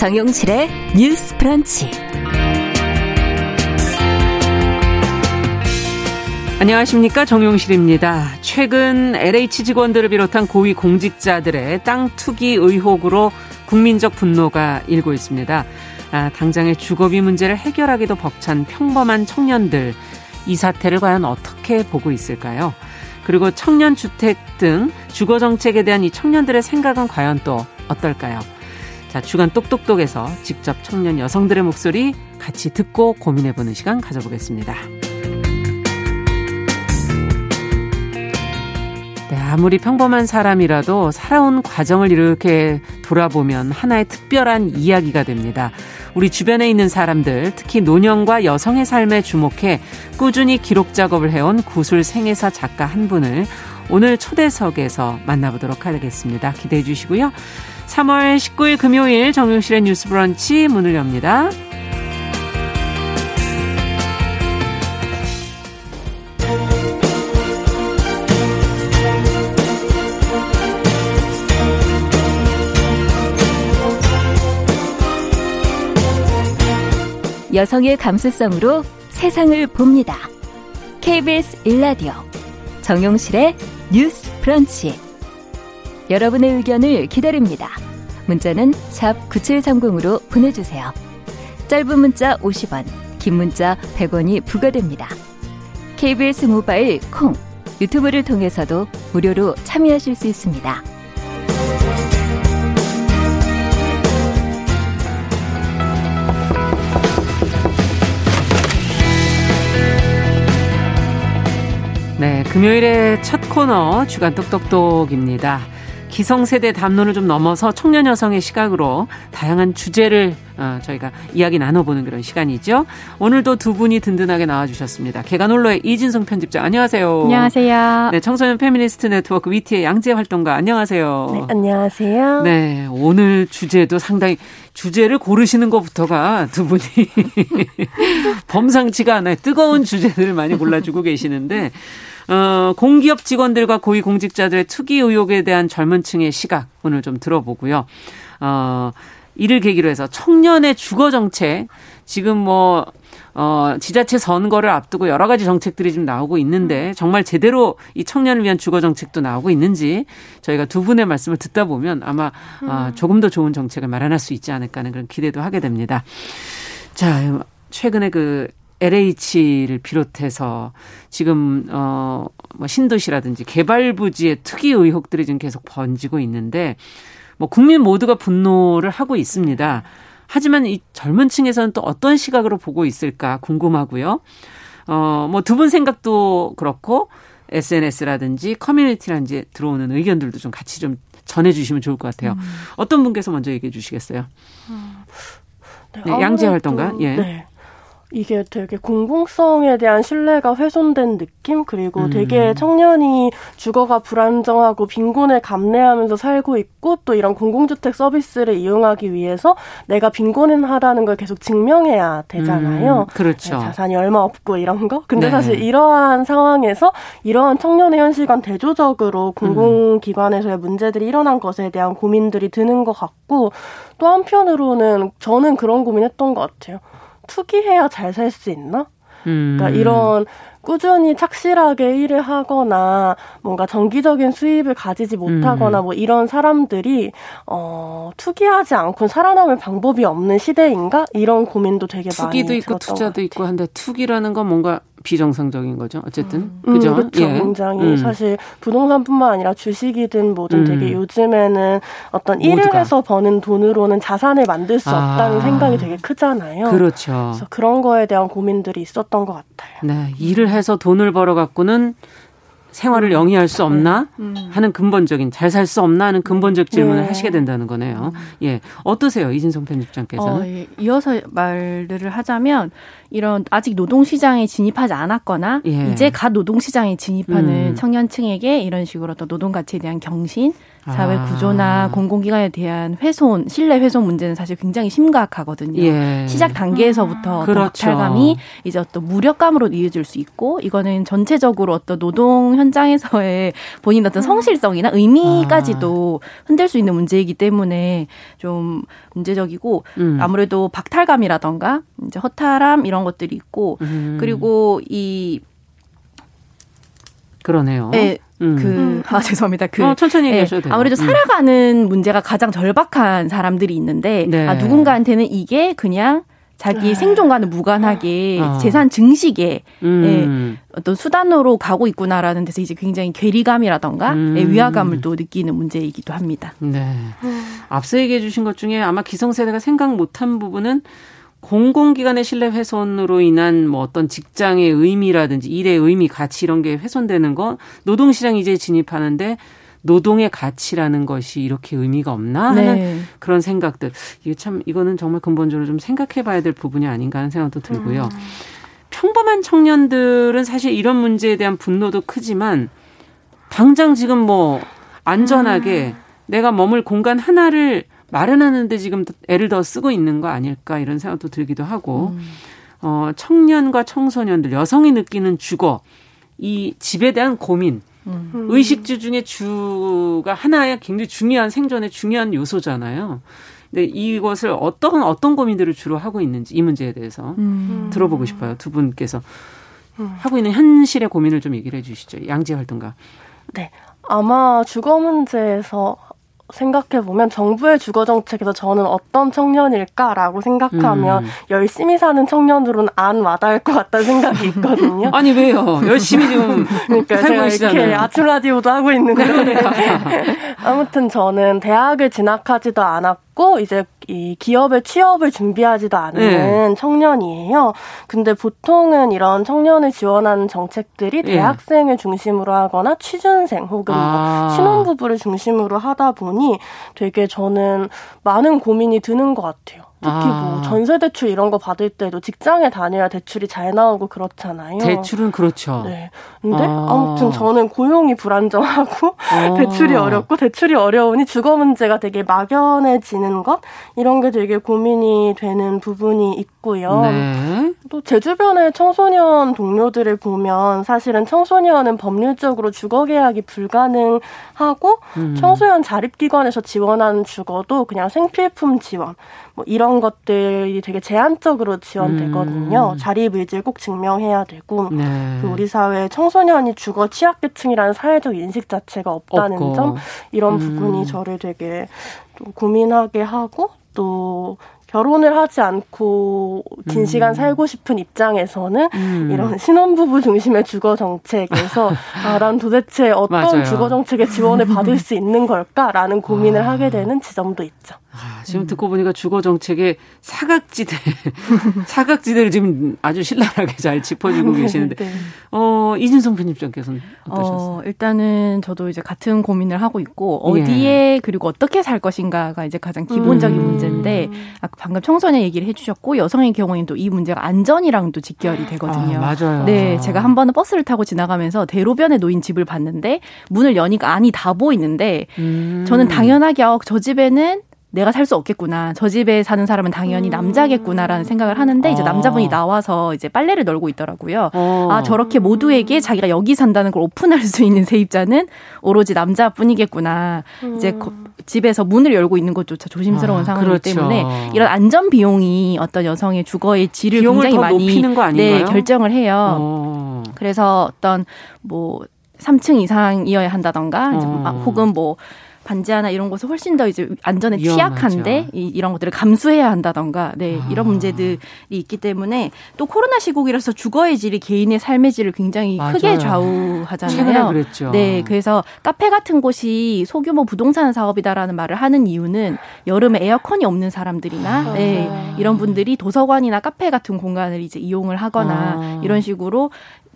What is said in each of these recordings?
정용실의 뉴스 프런치. 안녕하십니까 정용실입니다. 최근 LH 직원들을 비롯한 고위 공직자들의 땅 투기 의혹으로 국민적 분노가 일고 있습니다. 아, 당장의 주거비 문제를 해결하기도 벅찬 평범한 청년들 이 사태를 과연 어떻게 보고 있을까요? 그리고 청년 주택 등 주거 정책에 대한 이 청년들의 생각은 과연 또 어떨까요? 자, 주간 똑똑똑에서 직접 청년 여성들의 목소리 같이 듣고 고민해보는 시간 가져보겠습니다. 네, 아무리 평범한 사람이라도 살아온 과정을 이렇게 돌아보면 하나의 특별한 이야기가 됩니다. 우리 주변에 있는 사람들, 특히 노년과 여성의 삶에 주목해 꾸준히 기록 작업을 해온 구술 생애사 작가 한 분을 오늘 초대석에서 만나보도록 하겠습니다. 기대해 주시고요. 3월 19일 금요일 정용실의 뉴스 브런치 문을 엽니다. 여성의 감수성으로 세상을 봅니다. KBS 일라디오 정용실의 뉴스 브런치. 여러분의 의견을 기다립니다. 문자는 9730으로 보내주세요. 짧은 문자 50원, 긴 문자 100원이 부과됩니다. KBS 모바일 콩, 유튜브를 통해서도 무료로 참여하실 수 있습니다. 네, 금요일의 첫 코너 주간 똑똑똑입니다. 기성세대 담론을 좀 넘어서 청년 여성의 시각으로 다양한 주제를 어, 저희가 이야기 나눠보는 그런 시간이죠. 오늘도 두 분이 든든하게 나와주셨습니다. 계간홀로의 이진성 편집장 안녕하세요. 안녕하세요. 네, 청소년 페미니스트 네트워크 위티의 양재 활동가 안녕하세요. 네, 안녕하세요. 네, 오늘 주제도 상당히 주제를 고르시는 것부터가 두 분이 범상치가 않아요. 뜨거운 주제들을 많이 골라주고 계시는데 어, 공기업 직원들과 고위 공직자들의 투기 의혹에 대한 젊은 층의 시각 오늘 좀 들어보고요. 어, 이를 계기로 해서 청년의 주거 정책 지금 뭐 어, 지자체 선거를 앞두고 여러 가지 정책들이 좀 나오고 있는데 정말 제대로 이 청년을 위한 주거 정책도 나오고 있는지 저희가 두 분의 말씀을 듣다 보면 아마 어, 조금 더 좋은 정책을 마련할 수 있지 않을까 하는 그런 기대도 하게 됩니다. 자, 최근에 그 LH를 비롯해서 지금 어뭐 신도시라든지 개발 부지의 투기 의혹들이 지금 계속 번지고 있는데 뭐 국민 모두가 분노를 하고 있습니다. 하지만 이 젊은 층에서는 또 어떤 시각으로 보고 있을까 궁금하고요. 어 뭐 두 분 생각도 그렇고 SNS라든지 커뮤니티라든지 들어오는 의견들도 좀 같이 좀 전해주시면 좋을 것 같아요. 음. 어떤 분께서 먼저 얘기해 주시겠어요? 음. 네, 네, 양재 활동가. 예. 네. 이게 되게 공공성에 대한 신뢰가 훼손된 느낌 그리고 음. 되게 청년이 주거가 불안정하고 빈곤을 감내하면서 살고 있고 또 이런 공공주택 서비스를 이용하기 위해서 내가 빈곤하다는 걸 계속 증명해야 되잖아요. 음. 그렇죠. 네, 자산이 얼마 없고 이런 거. 근데 네. 사실 이러한 상황에서 이러한 청년의 현실과 대조적으로 공공기관에서의 문제들이 일어난 것에 대한 고민들이 드는 것 같고 또 한편으로는 저는 그런 고민했던 것 같아요. 투기해야 잘 살 수 있나? 음. 그러니까 이런 꾸준히 착실하게 일을 하거나 뭔가 정기적인 수입을 가지지 못하거나 음. 뭐 이런 사람들이 어 투기하지 않고 살아남을 방법이 없는 시대인가 이런 고민도 되게 많이 투기도 있고 투자도 있고 한데 투기라는 건 뭔가 비정상적인 거죠. 어쨌든 음. 음 그죠? 그렇죠. 예. 굉장히 음. 사실 부동산뿐만 아니라 주식이든 뭐든 되게 음. 요즘에는 어떤 일을 모두가. 해서 버는 돈으로는 자산을 만들 수 아. 없다는 생각이 되게 크잖아요. 그렇죠. 그래서 그런 거에 대한 고민들이 있었던 것 같아요. 네, 일을 해서 돈을 벌어 갖고는 생활을 음. 영위할 수 없나 음. 하는 근본적인 잘 살 수 없나 하는 근본적 질문을 네. 하시게 된다는 거네요. 음. 예. 어떠세요? 이진성 편집장께서는? 어, 예. 이어서 말들을 하자면 이런 아직 노동시장에 진입하지 않았거나 예. 이제 갓 노동시장에 진입하는 음. 청년층에게 이런 식으로 또 노동 가치에 대한 경신 사회 아. 구조나 아. 공공기관에 대한 훼손, 신뢰 훼손 문제는 사실 굉장히 심각하거든요. 예. 시작 단계에서부터 그렇죠. 박탈감이 이제 어떤 무력감으로 이어질 수 있고 이거는 전체적으로 어떤 노동 현장에서의 본인 어떤 성실성이나 의미까지도 아. 흔들 수 있는 문제이기 때문에 좀 문제적이고 음. 아무래도 박탈감이라던가 이제 허탈함 이런 것들이 있고 음. 그리고 이 그러네요. 네, 음. 그, 아, 죄송합니다. 그, 어, 천천히 예, 얘기하셔도 돼요. 아무래도 음. 살아가는 문제가 가장 절박한 사람들이 있는데, 네. 아, 누군가한테는 이게 그냥 자기 네. 생존과는 무관하게 어. 재산 증식에 음. 예, 어떤 수단으로 가고 있구나라는 데서 이제 굉장히 괴리감이라던가 음. 예, 위화감을 또 느끼는 문제이기도 합니다. 네. 앞서 얘기해 주신 것 중에 아마 기성세대가 생각 못한 부분은 공공기관의 신뢰 훼손으로 인한 뭐 어떤 직장의 의미라든지 일의 의미, 가치 이런 게 훼손되는 거 노동시장 이제 진입하는데 노동의 가치라는 것이 이렇게 의미가 없나 하는 네. 그런 생각들. 이게 참 이거는 정말 근본적으로 좀 생각해 봐야 될 부분이 아닌가 하는 생각도 들고요. 음. 평범한 청년들은 사실 이런 문제에 대한 분노도 크지만 당장 지금 뭐 안전하게 음. 내가 머물 공간 하나를 마련하는데 지금 애를 더 쓰고 있는 거 아닐까 이런 생각도 들기도 하고 음. 어 청년과 청소년들 여성이 느끼는 주거 이 집에 대한 고민 음. 의식주 중에 주가 하나의 굉장히 중요한 생존의 중요한 요소잖아요. 근데 이것을 어떤 어떤 고민들을 주로 하고 있는지 이 문제에 대해서 음. 들어보고 싶어요. 두 분께서 음. 하고 있는 현실의 고민을 좀 얘기를 해주시죠. 양재 활동가. 네, 아마 주거 문제에서 생각해 보면 정부의 주거 정책에서 저는 어떤 청년일까라고 생각하면 음. 열심히 사는 청년들은 안 와닿을 것 같다는 생각이 있거든요. 아니 왜요? 열심히 지금 그러니까 제가 이렇게 아침 라디오도 하고 있는 거예요. 아무튼 저는 대학을 진학하지도 않았고 이제 이 기업의 취업을 준비하지도 않은 네. 청년이에요. 근데 보통은 이런 청년을 지원하는 정책들이 네. 대학생을 중심으로 하거나 취준생 혹은 뭐 아. 뭐 신혼부부를 중심으로 하다 보니 되게 저는 많은 고민이 드는 것 같아요. 특히 뭐 아. 뭐 전세 대출 이런 거 받을 때도 직장에 다녀야 대출이 잘 나오고 그렇잖아요. 대출은 그렇죠. 네. 근데 아. 무튼 저는 고용이 불안정하고 어. 대출이 어렵고 대출이 어려우니 주거 문제가 되게 막연해지는 것 이런 게 되게 고민이 되는 부분이 있고요. 네. 또제 주변의 청소년 동료들을 보면 사실은 청소년은 법률적으로 주거 계약이 불가능하고 음. 청소년 자립기관에서 지원하는 주거도 그냥 생필품 지원 뭐 이런 것들이 되게 제한적으로 지원되거든요. 음. 자립 의지를 꼭 증명해야 되고 네. 그 우리 사회에 청소년이 주거 취약계층이라는 사회적 인식 자체가 없다는 없고. 점 이런 음. 부분이 저를 되게 좀 고민하게 하고 또 결혼을 하지 않고 긴 음. 시간 살고 싶은 입장에서는 음. 이런 신혼부부 중심의 주거 정책에서 아, 난 도대체 어떤 맞아요. 주거 정책의 지원을 받을 수 있는 걸까라는 고민을 아. 하게 되는 지점도 있죠. 아, 지금 음. 듣고 보니까 주거 정책의 사각지대, 사각지대를 지금 아주 신랄하게 잘 짚어주고 네, 계시는데, 네. 어, 이진성 편집장께서는 어떠셨어요? 어, 일단은 저도 이제 같은 고민을 하고 있고, 어디에 예. 그리고 어떻게 살 것인가가 이제 가장 기본적인 음. 문제인데, 아까 방금 청소년 얘기를 해주셨고, 여성의 경우에는 또 이 문제가 안전이랑도 직결이 되거든요. 아, 맞아요. 네, 제가 한 번은 버스를 타고 지나가면서 대로변에 놓인 집을 봤는데, 문을 여니까 안이 다 보이는데, 음. 저는 당연하게, 어, 저 집에는 내가 살 수 없겠구나. 저 집에 사는 사람은 당연히 음. 남자겠구나라는 생각을 하는데 이제 아. 남자분이 나와서 이제 빨래를 널고 있더라고요. 어. 아 저렇게 모두에게 자기가 여기 산다는 걸 오픈할 수 있는 세입자는 오로지 남자뿐이겠구나. 음. 이제 거, 집에서 문을 열고 있는 것조차 조심스러운 아, 상황이기 그렇죠. 때문에 이런 안전 비용이 어떤 여성의 주거의 질을 굉장히 많이 네, 결정을 해요. 어. 그래서 어떤 뭐 3층 이상이어야 한다던가 어. 혹은 뭐 반지하나 이런 곳은 훨씬 더 이제 안전에. 취약한데 이, 런 것들을 감수해야 한다던가 네 아. 이런 문제들이 있기 때문에 또 코로나 시국이라서 주거의 질이 개인의 삶의 질을 굉장히 맞아요. 크게 좌우하잖아요. 그랬죠. 네 그래서 카페 같은 곳이 소규모 부동산 사업이다라는 말을 하는 이유는 여름에 에어컨이 없는 사람들이나 아. 네 이런 분들이 도서관이나 카페 같은 공간을 이제 이용을 하거나 아. 이런 식으로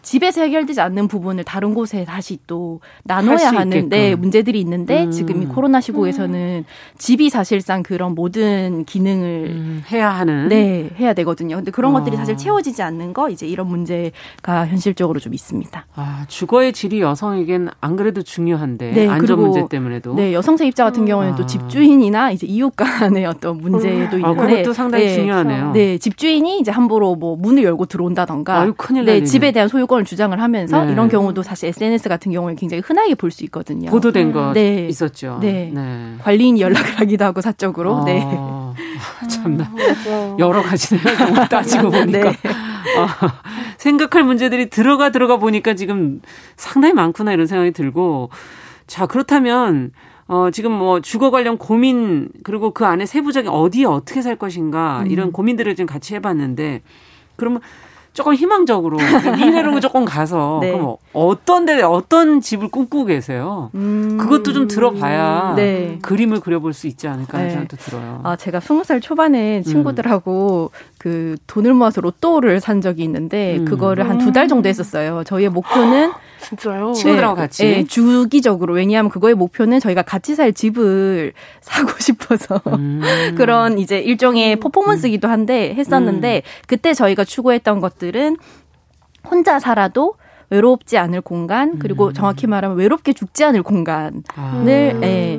집에서 해결되지 않는 부분을 다른 곳에 다시 또 나눠야 하는 네, 문제들이 있는데 음. 지금 이 코로나 시국에서는 음. 집이 사실상 그런 모든 기능을 음, 해야 하는 네 해야 되거든요. 근데 그런 어. 것들이 사실 채워지지 않는 거 이제 이런 문제가 현실적으로 좀 있습니다. 아 주거의 질이 여성에겐 안 그래도 중요한데 네, 안전 문제 때문에도 네 여성 세 입자 같은 경우는 아. 또 집주인이나 이제 이웃 간의 어떤 문제도 아, 있는데 아, 그것도 상당히 네, 중요하네요. 네 집주인이 이제 함부로 뭐 문을 열고 들어온다던가 아유, 큰일 네 집에 대한 소유권 정권을 주장을 하면서 네. 이런 경우도 사실 SNS 같은 경우에 굉장히 흔하게 볼 수 있거든요. 보도된 거 네. 있었죠. 네. 네. 관리인이 연락을 하기도 하고 사적으로. 아, 네. 참나 음, 여러 가지네요. 정말 따지고 네. 보니까 어, 생각할 문제들이 들어가 들어가 보니까 지금 상당히 많구나 이런 생각이 들고 자 그렇다면. 어, 지금 뭐 주거 관련 고민, 그리고 그 안에 세부적인 어디에 어떻게 살 것인가, 음. 이런 고민들을 지금 같이 해봤는데, 그러면 조금 희망적으로 미래로 조금 가서 네. 그럼 어떤 데 어떤 집을 꿈꾸고 계세요? 음. 그것도 좀 들어봐야 네. 그림을 그려볼 수 있지 않을까 하는 네. 생각도 들어요. 아 제가 스무 살 초반에 친구들하고 음. 그 돈을 모아서 로또를 산 적이 있는데 음. 그거를 한 두 달 정도 했었어요. 저희의 목표는 진짜요? 친구들하고 네, 같이 네, 주기적으로 왜냐하면 그거의 목표는 저희가 같이 살 집을 사고 싶어서 음. 그런 이제 일종의 음. 퍼포먼스기도 한데 했었는데 음. 그때 저희가 추구했던 것들은 혼자 살아도 외롭지 않을 공간 그리고 음. 정확히 말하면 외롭게 죽지 않을 공간을 아. 예,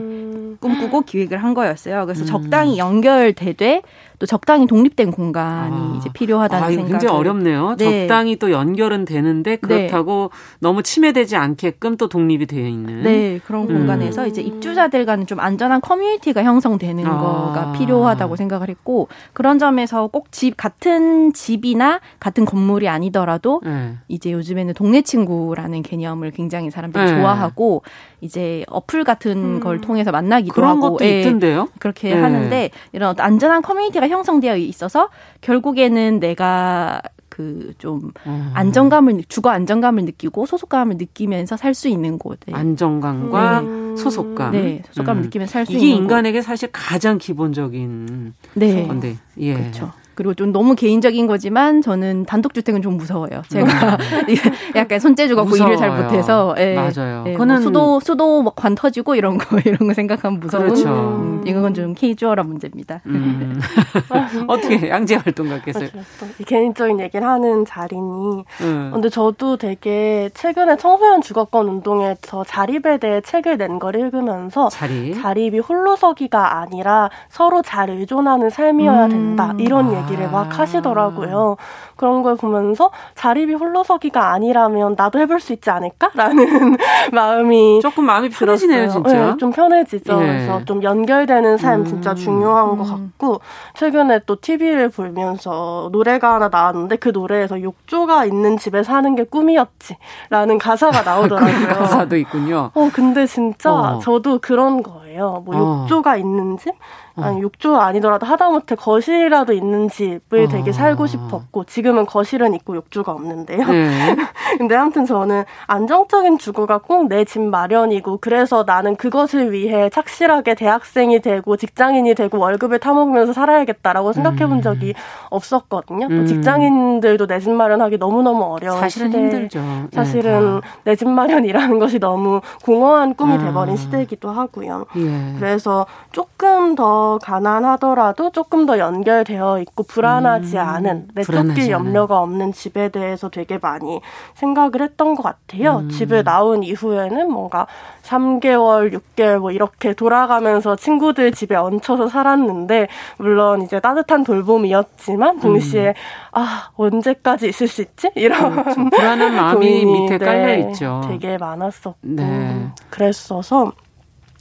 꿈꾸고 기획을 한 거였어요. 그래서 음. 적당히 연결되되 또 적당히 독립된 공간이 아. 이제 필요하다는 아, 생각. 굉장히 어렵네요. 네. 적당히 또 연결은 되는데 네. 그렇다고 네. 너무 침해되지 않게끔 또 독립이 되어 있는. 네 그런 음. 공간에서 이제 입주자들과는 좀 안전한 커뮤니티가 형성되는 아. 거가 필요하다고 생각을 했고 그런 점에서 꼭 집 같은 집이나 같은 건물이 아니더라도 네. 이제 요즘에는 동네 친구라는 개념을 굉장히 사람들이 네. 좋아하고 이제 어플 같은 음. 걸 통해서 만나기도 그런 하고 것도 예, 있던데요? 그렇게 네. 하는데 이런 안전한 커뮤니티가 형성되어 있어서 결국에는 내가 그좀 음. 안정감을 주거 안정감을 느끼고 소속감을 느끼면서 살 수 있는 곳. 에 안정감과 네. 소속감. 네, 소속감을 음. 느끼면서 살 수 있는 이게 인간에게 곳. 사실 가장 기본적인 네. 건데. 예. 그렇죠. 그리고 좀 너무 개인적인 거지만 저는 단독주택은 좀 무서워요. 제가 음. 약간 손재주 갖고 일을 잘 못해서 예, 맞아요. 예, 뭐 수도 수도 뭐관 터지고 이런 거 이런 거 생각하면 무서운. 그렇죠. 음, 이건 좀 케이주얼한 문제입니다. 음. 어떻게 양재 활동가께서 개인적인 얘기를 하는 자리니. 음. 근데 저도 되게 최근에 청소년 주거권 운동에서 자립에 대해 책을 낸 걸 읽으면서 자립? 자립이 홀로서기가 아니라 서로 잘 의존하는 삶이어야 된다 이런 얘기. 얘기를 막 하시더라고요. 그런 걸 보면서 자립이 홀로서기가 아니라면 나도 해볼 수 있지 않을까라는 마음이 조금 마음이 편해지네요, 진짜. 네, 좀 편해지죠. 예. 그래서 좀 연결되는 삶 음. 진짜 중요한 음. 것 같고 최근에 또 TV를 보면서 노래가 하나 나왔는데 그 노래에서 욕조가 있는 집에 사는 게 꿈이었지라는 가사가 나오더라고요. 가사도 있군요. 어, 근데 진짜 어. 저도 그런 거예요. 뭐 어. 욕조가 있는 집? 아니, 욕조 아니더라도 하다못해 거실이라도 있는 집을 되게 아. 살고 싶었고 지금은 거실은 있고 욕조가 없는데요. 네. 근데 아무튼 저는 안정적인 주거가 꼭 내 집 마련이고 그래서 나는 그것을 위해 착실하게 대학생이 되고 직장인이 되고 월급을 타먹으면서 살아야겠다라고 생각해 본 음. 적이 없었거든요. 음. 직장인들도 내 집 마련하기 너무너무 어려운 사실은 시대. 힘들죠. 네, 사실은 네, 내 집 마련이라는 것이 너무 공허한 꿈이 아. 돼버린 시대이기도 하고요. 예. 그래서 조금 더 가난하더라도 조금 더 연결되어 있고 불안하지 음, 않은 내쫓길 염려가 없는 집에 대해서 되게 많이 생각을 했던 것 같아요. 음. 집을 나온 이후에는 뭔가 3개월, 6개월 뭐 이렇게 돌아가면서 친구들 집에 얹혀서 살았는데 물론 이제 따뜻한 돌봄이었지만 동시에 음. 아 언제까지 있을 수 있지? 이런 그렇죠. 불안한 마음이 밑에 깔려 네, 있죠. 되게 많았었고 네. 그랬어서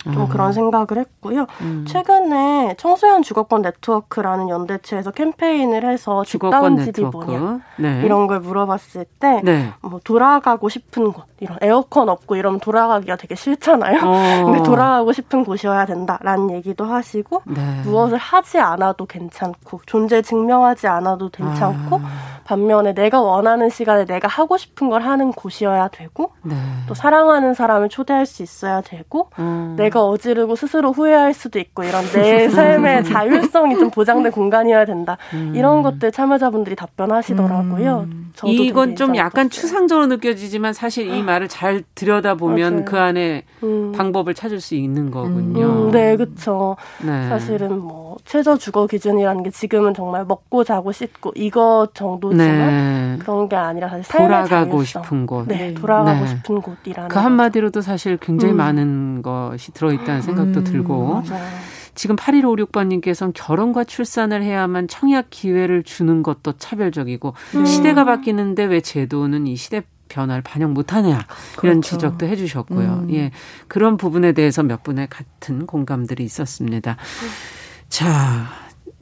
좀 음. 그런 생각을 했고요. 음. 최근에 청소년 주거권 네트워크라는 연대체에서 캠페인을 해서 집다운 집이 뭐냐 네. 이런 걸 물어봤을 때뭐 네. 뭐 돌아가고 싶은 곳 이런 에어컨 없고 이러면 돌아가기가 되게 싫잖아요. 어. 근데 돌아가고 싶은 곳이어야 된다라는 얘기도 하시고 네. 무엇을 하지 않아도 괜찮고 존재 증명하지 않아도 괜찮고 아. 반면에 내가 원하는 시간에 내가 하고 싶은 걸 하는 곳이어야 되고 네. 또 사랑하는 사람을 초대할 수 있어야 되고 음. 내가 어지르고 스스로 후회할 수도 있고 이런 내 삶의 자율성이 좀 보장된 공간이어야 된다. 음. 이런 것들 참여자분들이 답변하시더라고요. 저도 이건 좀 약간. 추상적으로 느껴지지만 사실 이 말을 잘 들여다보면 맞아요. 그 안에 음. 방법을 찾을 수 있는 거군요. 음, 네, 그쵸. 네. 사실은 뭐 최저 주거 기준이라는 게 지금은 정말 먹고 자고 씻고 이거 정도 지만 네. 그런 게 아니라 사실 돌아가고. 싶은 곳. 네, 돌아가고 네. 싶은 곳이라는 그 한마디로도 사실 굉장히 음. 많은 것이 들어있다는 생각도 음, 들고. 맞아요. 지금 8156번님께서는 결혼과 출산을 해야만 청약 기회를 주는 것도 차별적이고 음. 시대가 바뀌는데 왜 제도는 이 시대 변화를 반영 못하냐 이런 그렇죠. 지적도 해주셨고요. 음. 예, 그런 부분에 대해서 몇 분의 같은 공감들이 있었습니다. 자,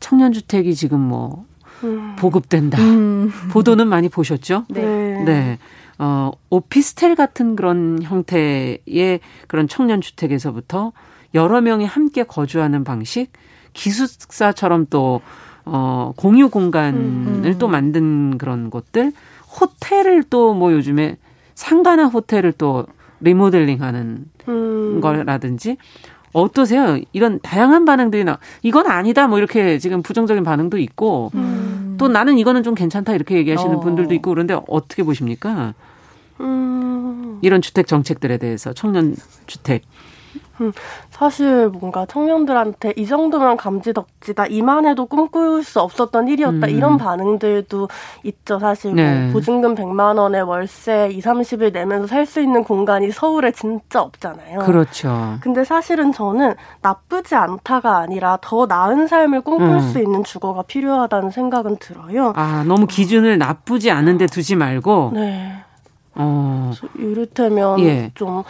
청년주택이 지금 뭐 음. 보급된다. 음. 보도는 많이 보셨죠? 네. 네. 어, 오피스텔 같은 그런 형태의 그런 청년 주택에서부터 여러 명이 함께 거주하는 방식, 기숙사처럼 또 어, 공유 공간을 음. 또 만든 그런 곳들, 호텔을 또 뭐 요즘에 상가나 호텔을 또 리모델링 하는 음. 거라든지 어떠세요? 이런 다양한 반응들이 나. 이건 아니다. 뭐 이렇게 지금 부정적인 반응도 있고 음. 또 나는 이거는 좀 괜찮다 이렇게 얘기하시는 어. 분들도 있고 그런데 어떻게 보십니까? 음. 이런 주택 정책들에 대해서 청년 주택. 사실 뭔가 청년들한테 이 정도면 감지덕지다 이만 해도 꿈꿀 수 없었던 일이었다 음. 이런 반응들도 있죠 사실 네. 뭐 보증금 100만 원에 월세 2, 30을 내면서 살 수 있는 공간이 서울에 진짜 없잖아요. 그렇죠. 근데 사실은 저는 나쁘지 않다가 아니라 더 나은 삶을 꿈꿀 음. 수 있는 주거가 필요하다는 생각은 들어요. 아 너무 기준을 나쁘지 않은데 두지 말고. 네. 어. 이를테면 예. 좀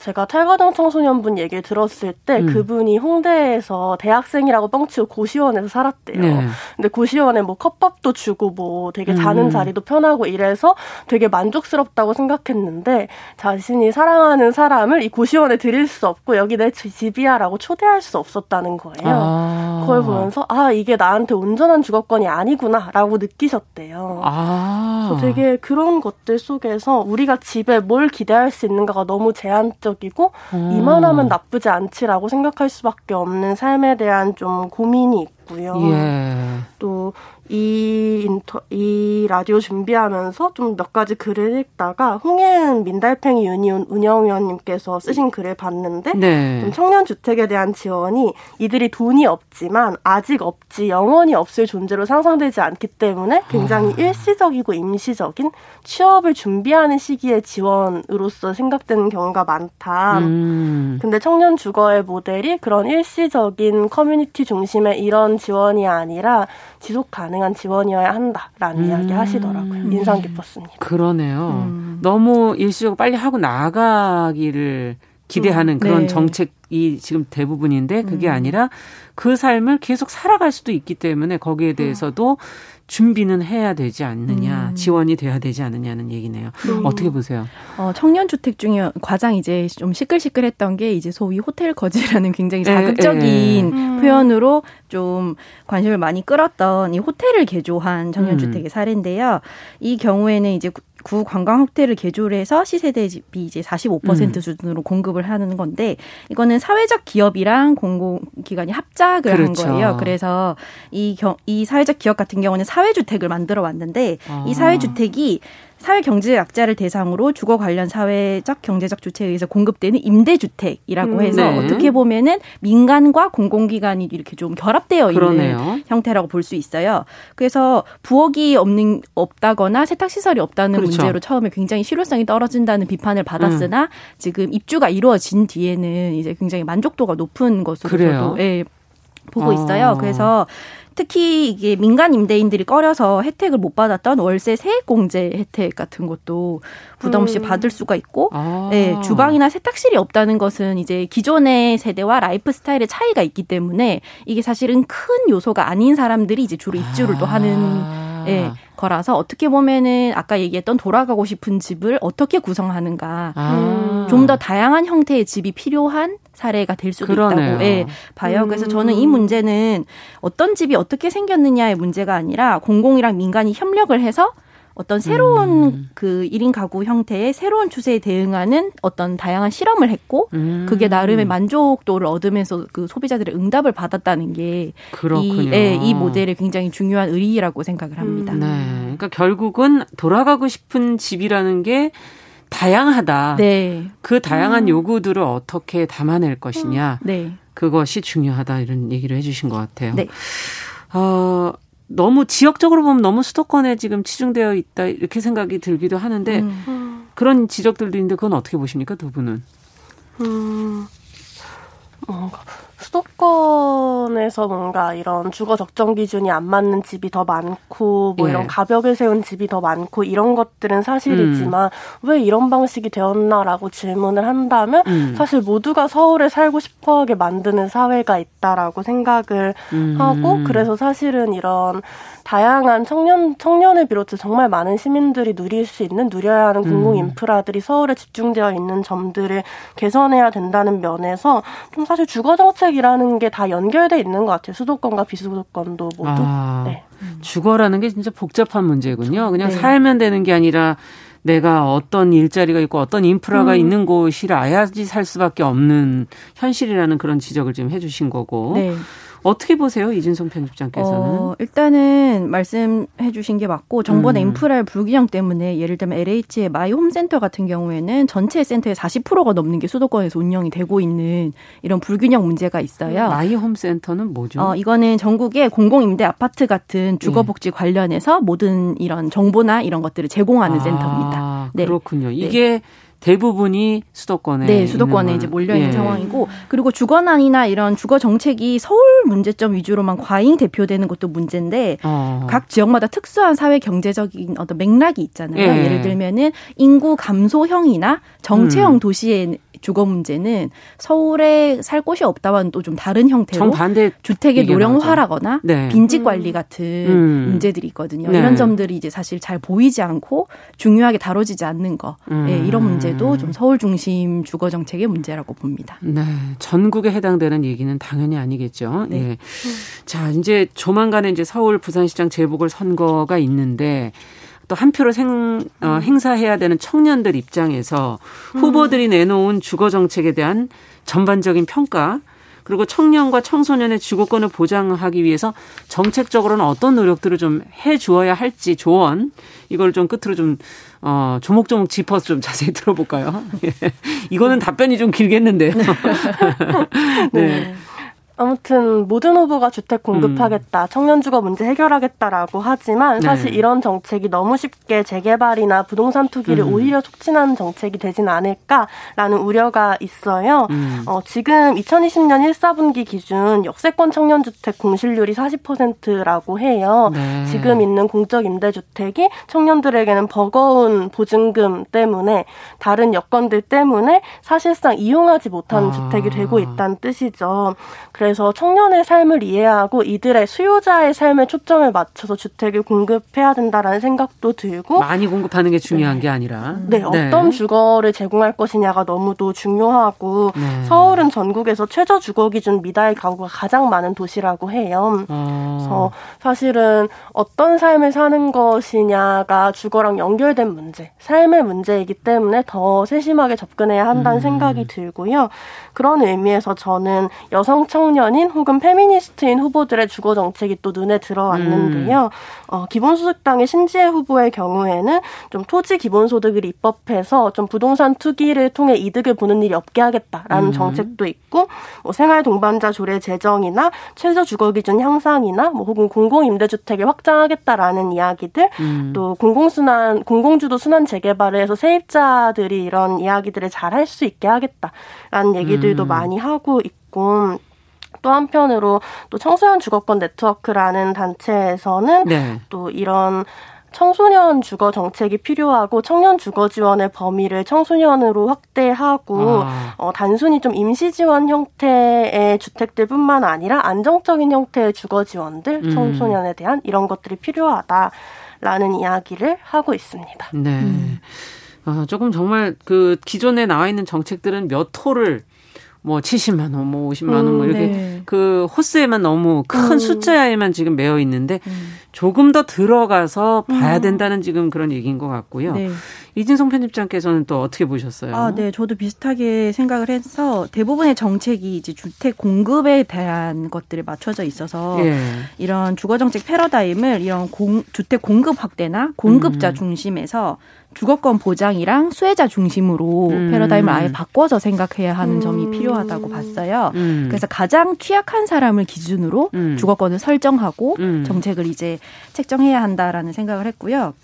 제가 탈과당 청소년분 얘기 들었을 때 음. 그분이 홍대에서 대학생이라고 뻥치고 고시원에서 살았대요. 네. 근데 고시원에 뭐 컵밥도 주고 뭐 되게 자는 음. 자리도 편하고 이래서 되게 만족스럽다고 생각했는데 자신이 사랑하는 사람을 이 고시원에 들일 수 없고 여기 내 집이야라고 초대할 수 없었다는 거예요. 아. 그걸 보면서 아 이게 나한테 온전한 주거권이 아니구나라고 느끼셨대요. 아. 그래서 되게 그런 것들 속에서 우리가 집에 뭘 기대할 수 있는가가 너무 제한적 이고 어. 이만하면 나쁘지 않지라고 생각할 수밖에 없는 삶에 대한 좀 고민이 있고요. 예. 또 이 인터 이 라디오 준비하면서 좀 몇 가지 글을 읽다가 홍혜은 민달팽이 유니온 운영위원님께서 쓰신 글을 봤는데 네. 좀 청년 주택에 대한 지원이 이들이 돈이 없지만 아직 없지 영원히 없을 존재로 상상되지 않기 때문에 굉장히 아. 일시적이고 임시적인 취업을 준비하는 시기의 지원으로서 생각되는 경우가 많다. 음. 근데 청년 주거의 모델이 그런 일시적인 커뮤니티 중심의 이런 지원이 아니라 지속 가능 한 지원이어야 한다라는 음. 이야기 하시더라고요. 인상 깊었습니다. 그러네요. 음. 너무 일시적으로 빨리 하고 나가기를 기대하는 음. 그런 네. 정책 이 지금 대부분인데 그게 음. 아니라 그 삶을 계속 살아갈 수도 있기 때문에 거기에 대해서도 준비는 해야 되지 않느냐, 음. 지원이 돼야 되지 않느냐는 얘기네요. 음. 어떻게 보세요? 어, 청년주택 중에 가장 이제 좀 시끌시끌했던 게 이제 소위 호텔 거지라는 굉장히 예, 자극적인 예. 음. 표현으로 좀 관심을 많이 끌었던 이 호텔을 개조한 청년주택의 음. 사례인데요. 이 경우에는 이제 구- 구 관광 호텔을 개조를 해서 시세대 집이 이제 45% 음. 수준으로 공급을 하는 건데 이거는 사회적 기업이랑 공공기관이 합작을 그렇죠. 한 거예요. 그래서 이, 경, 이 사회적 기업 같은 경우는 사회주택을 만들어 왔는데 아. 이 사회주택이 사회 경제 약자를 대상으로 주거 관련 사회적 경제적 조치에 의해서 공급되는 임대주택이라고 음. 해서 네. 어떻게 보면은 민간과 공공기관이 이렇게 좀 결합되어 있는 그러네요. 형태라고 볼 수 있어요. 그래서 부엌이 없는 없다거나 세탁 시설이 없다는 그렇죠. 문제로 처음에 굉장히 실효성이 떨어진다는 비판을 받았으나 음. 지금 입주가 이루어진 뒤에는 이제 굉장히 만족도가 높은 것으로 그래요? 저도 예, 보고 어. 있어요. 그래서 특히 이게 민간 임대인들이 꺼려서 혜택을 못 받았던 월세 세액 공제 혜택 같은 것도 부담 없이 음. 받을 수가 있고 아. 네, 주방이나 세탁실이 없다는 것은 이제 기존의 세대와 라이프 스타일의 차이가 있기 때문에 이게 사실은 큰 요소가 아닌 사람들이 이제 주로 입주를 또 하는 아. 예, 거라서 어떻게 보면은 아까 얘기했던 돌아가고 싶은 집을 어떻게 구성하는가 아. 좀더 다양한 형태의 집이 필요한 사례가 될 수도 그러네요. 있다고 예, 봐요. 음. 그래서 저는 이 문제는 어떤 집이 어떻게 생겼느냐의 문제가 아니라 공공이랑 민간이 협력을 해서 어떤 새로운 음. 그 1인 가구 형태의 새로운 추세에 대응하는 어떤 다양한 실험을 했고 음. 그게 나름의 만족도를 얻으면서 그 소비자들의 응답을 받았다는 게 이, 예, 이 모델의 굉장히 중요한 의의라고 생각을 합니다. 음. 네. 그러니까 결국은 돌아가고 싶은 집이라는 게 다양하다. 네. 그 다양한 음. 요구들을 어떻게 담아낼 것이냐. 네. 그것이 중요하다 이런 얘기를 해주신 것 같아요. 네. 어, 너무 지역적으로 보면 너무 수도권에 지금 치중되어 있다 이렇게 생각이 들기도 하는데 음. 그런 지적들도 있는데 그건 어떻게 보십니까 두 분은? 음, 뭔가 수도권에서 뭔가 이런 주거 적정 기준이 안 맞는 집이 더 많고 뭐 예. 이런 가벽을 세운 집이 더 많고 이런 것들은 사실이지만 음. 왜 이런 방식이 되었나라고 질문을 한다면 음. 사실 모두가 서울에 살고 싶어하게 만드는 사회가 있다라고 생각을 음. 하고 그래서 사실은 이런 다양한 청년 청년을 비롯해 정말 많은 시민들이 누릴 수 있는 누려야 하는 공공 음. 인프라들이 서울에 집중되어 있는 점들을 개선해야 된다는 면에서 좀 사실 주거 정책 이라는 게 다 연결돼 있는 것 같아요. 수도권과 비수도권도 모두. 아, 네. 주거라는 게 진짜 복잡한 문제군요. 그냥 네. 살면 되는 게 아니라 내가 어떤 일자리가 있고 어떤 인프라가 음. 있는 곳이라야지 살 수밖에 없는 현실이라는 그런 지적을 지금 해주신 거고. 네. 어떻게 보세요, 이진성 편집장께서는? 어, 일단은 말씀해 주신 게 맞고 정부의 음. 인프라의 불균형 때문에 예를 들면 LH의 마이 홈센터 같은 경우에는 전체 센터의 40%가 넘는 게 수도권에서 운영이 되고 있는 이런 불균형 문제가 있어요. 마이 홈센터는 뭐죠? 어, 이거는 전국의 공공임대 아파트 같은 주거복지 네. 관련해서 모든 이런 정보나 이런 것들을 제공하는 아, 센터입니다. 네. 그렇군요. 이게 네. 대부분이 수도권에 네 수도권에 이제 몰려 있는 예. 상황이고 그리고 주거난이나 이런 주거 정책이 서울 문제점 위주로만 과잉 대표되는 것도 문제인데 어. 각 지역마다 특수한 사회 경제적인 어떤 맥락이 있잖아요. 예. 예를 들면은 인구 감소형이나 정체형 음. 도시에 주거 문제는 서울에 살 곳이 없다와는 또 좀 다른 형태로 정반대 주택의 노령화라거나 네. 빈집 관리 음. 같은 음. 문제들이 있거든요. 네. 이런 점들이 이제 사실 잘 보이지 않고 중요하게 다뤄지지 않는 거 음. 네, 이런 문제도 좀 서울 중심 주거 정책의 문제라고 봅니다. 네, 전국에 해당되는 얘기는 당연히 아니겠죠. 네. 예. 자, 이제 조만간에 이제 서울 부산시장 재보궐 선거가 있는데 또 한 표를 생, 어, 음. 행사해야 되는 청년들 입장에서 후보들이 내놓은 주거 정책에 대한 전반적인 평가 그리고 청년과 청소년의 주거권을 보장하기 위해서 정책적으로는 어떤 노력들을 좀 해 주어야 할지 조언 이걸 좀 끝으로 좀 어, 조목조목 짚어서 좀 자세히 들어볼까요? 예. 이거는 답변이 좀 길겠는데요. 네. 네. 아무튼 모든 후보가 주택 공급하겠다, 음. 청년 주거 문제 해결하겠다라고 하지만 네. 사실 네. 이런 정책이 너무 쉽게 재개발이나 부동산 투기를 음. 오히려 촉진하는 정책이 되진 않을까라는 우려가 있어요. 음. 어, 지금 2020년 1사분기 기준 역세권 청년 주택 공실률이 40%라고 해요. 네. 지금 있는 공적 임대주택이 청년들에게는 버거운 보증금 때문에 다른 여건들 때문에 사실상 이용하지 못하는 아. 주택이 되고 있다는 뜻이죠. 그래서 그래서 청년의 삶을 이해하고 이들의 수요자의 삶에 초점을 맞춰서 주택을 공급해야 된다라는 생각도 들고 많이 공급하는 게 중요한 네. 게 아니라 네, 네, 어떤 주거를 제공할 것이냐가 너무도 중요하고 네. 서울은 전국에서 최저 주거 기준 미달 가구가 가장 많은 도시라고 해요. 어. 그래서 사실은 어떤 삶을 사는 것이냐가 주거랑 연결된 문제, 삶의 문제이기 때문에 더 세심하게 접근해야 한다는 음. 생각이 들고요. 그런 의미에서 저는 여성 청년인 혹은 페미니스트인 후보들의 주거 정책이 또 눈에 들어왔는데요. 음. 어, 기본소득당의 신지혜 후보의 경우에는 좀 토지 기본소득을 입법해서 좀 부동산 투기를 통해 이득을 보는 일이 없게 하겠다라는 음. 정책도 있고 뭐 생활 동반자 조례 제정이나 최저 주거 기준 향상이나 뭐 혹은 공공 임대주택을 확장하겠다라는 이야기들 음. 또 공공순환 공공주도 순환 재개발을 해서 세입자들이 이런 이야기들을 잘 할 수 있게 하겠다라는 얘기들도 음. 많이 하고 있고 또 한편으로 또 청소년 주거권 네트워크라는 단체에서는 네. 또 이런 청소년 주거 정책이 필요하고 청년 주거 지원의 범위를 청소년으로 확대하고 아. 어, 단순히 좀 임시 지원 형태의 주택들뿐만 아니라 안정적인 형태의 주거 지원들 음. 청소년에 대한 이런 것들이 필요하다라는 이야기를 하고 있습니다. 네. 음. 어, 조금 정말 그 기존에 나와 있는 정책들은 몇 호를 뭐 70만 원, 뭐 50만 원, 뭐 음, 이렇게 네. 그 호스에만 너무 큰 음. 숫자에만 지금 매여 있는데 음. 조금 더 들어가서 봐야 음. 된다는 지금 그런 얘기인 것 같고요. 네. 이진성 편집장께서는 또 어떻게 보셨어요? 아, 네, 저도 비슷하게 생각을 해서 대부분의 정책이 이제 주택 공급에 대한 것들에 맞춰져 있어서 예. 이런 주거 정책 패러다임을 이런 공, 주택 공급 확대나 공급자 음. 중심에서 주거권 보장이랑 수혜자 중심으로 음. 패러다임을 아예 바꿔서 생각해야 하는 음. 점이 필요하다고 봤어요. 음. 그래서 가장 취약한 사람을 기준으로 음. 주거권을 설정하고 음. 정책을 이제 책정해야 한다라는 생각을 했고요.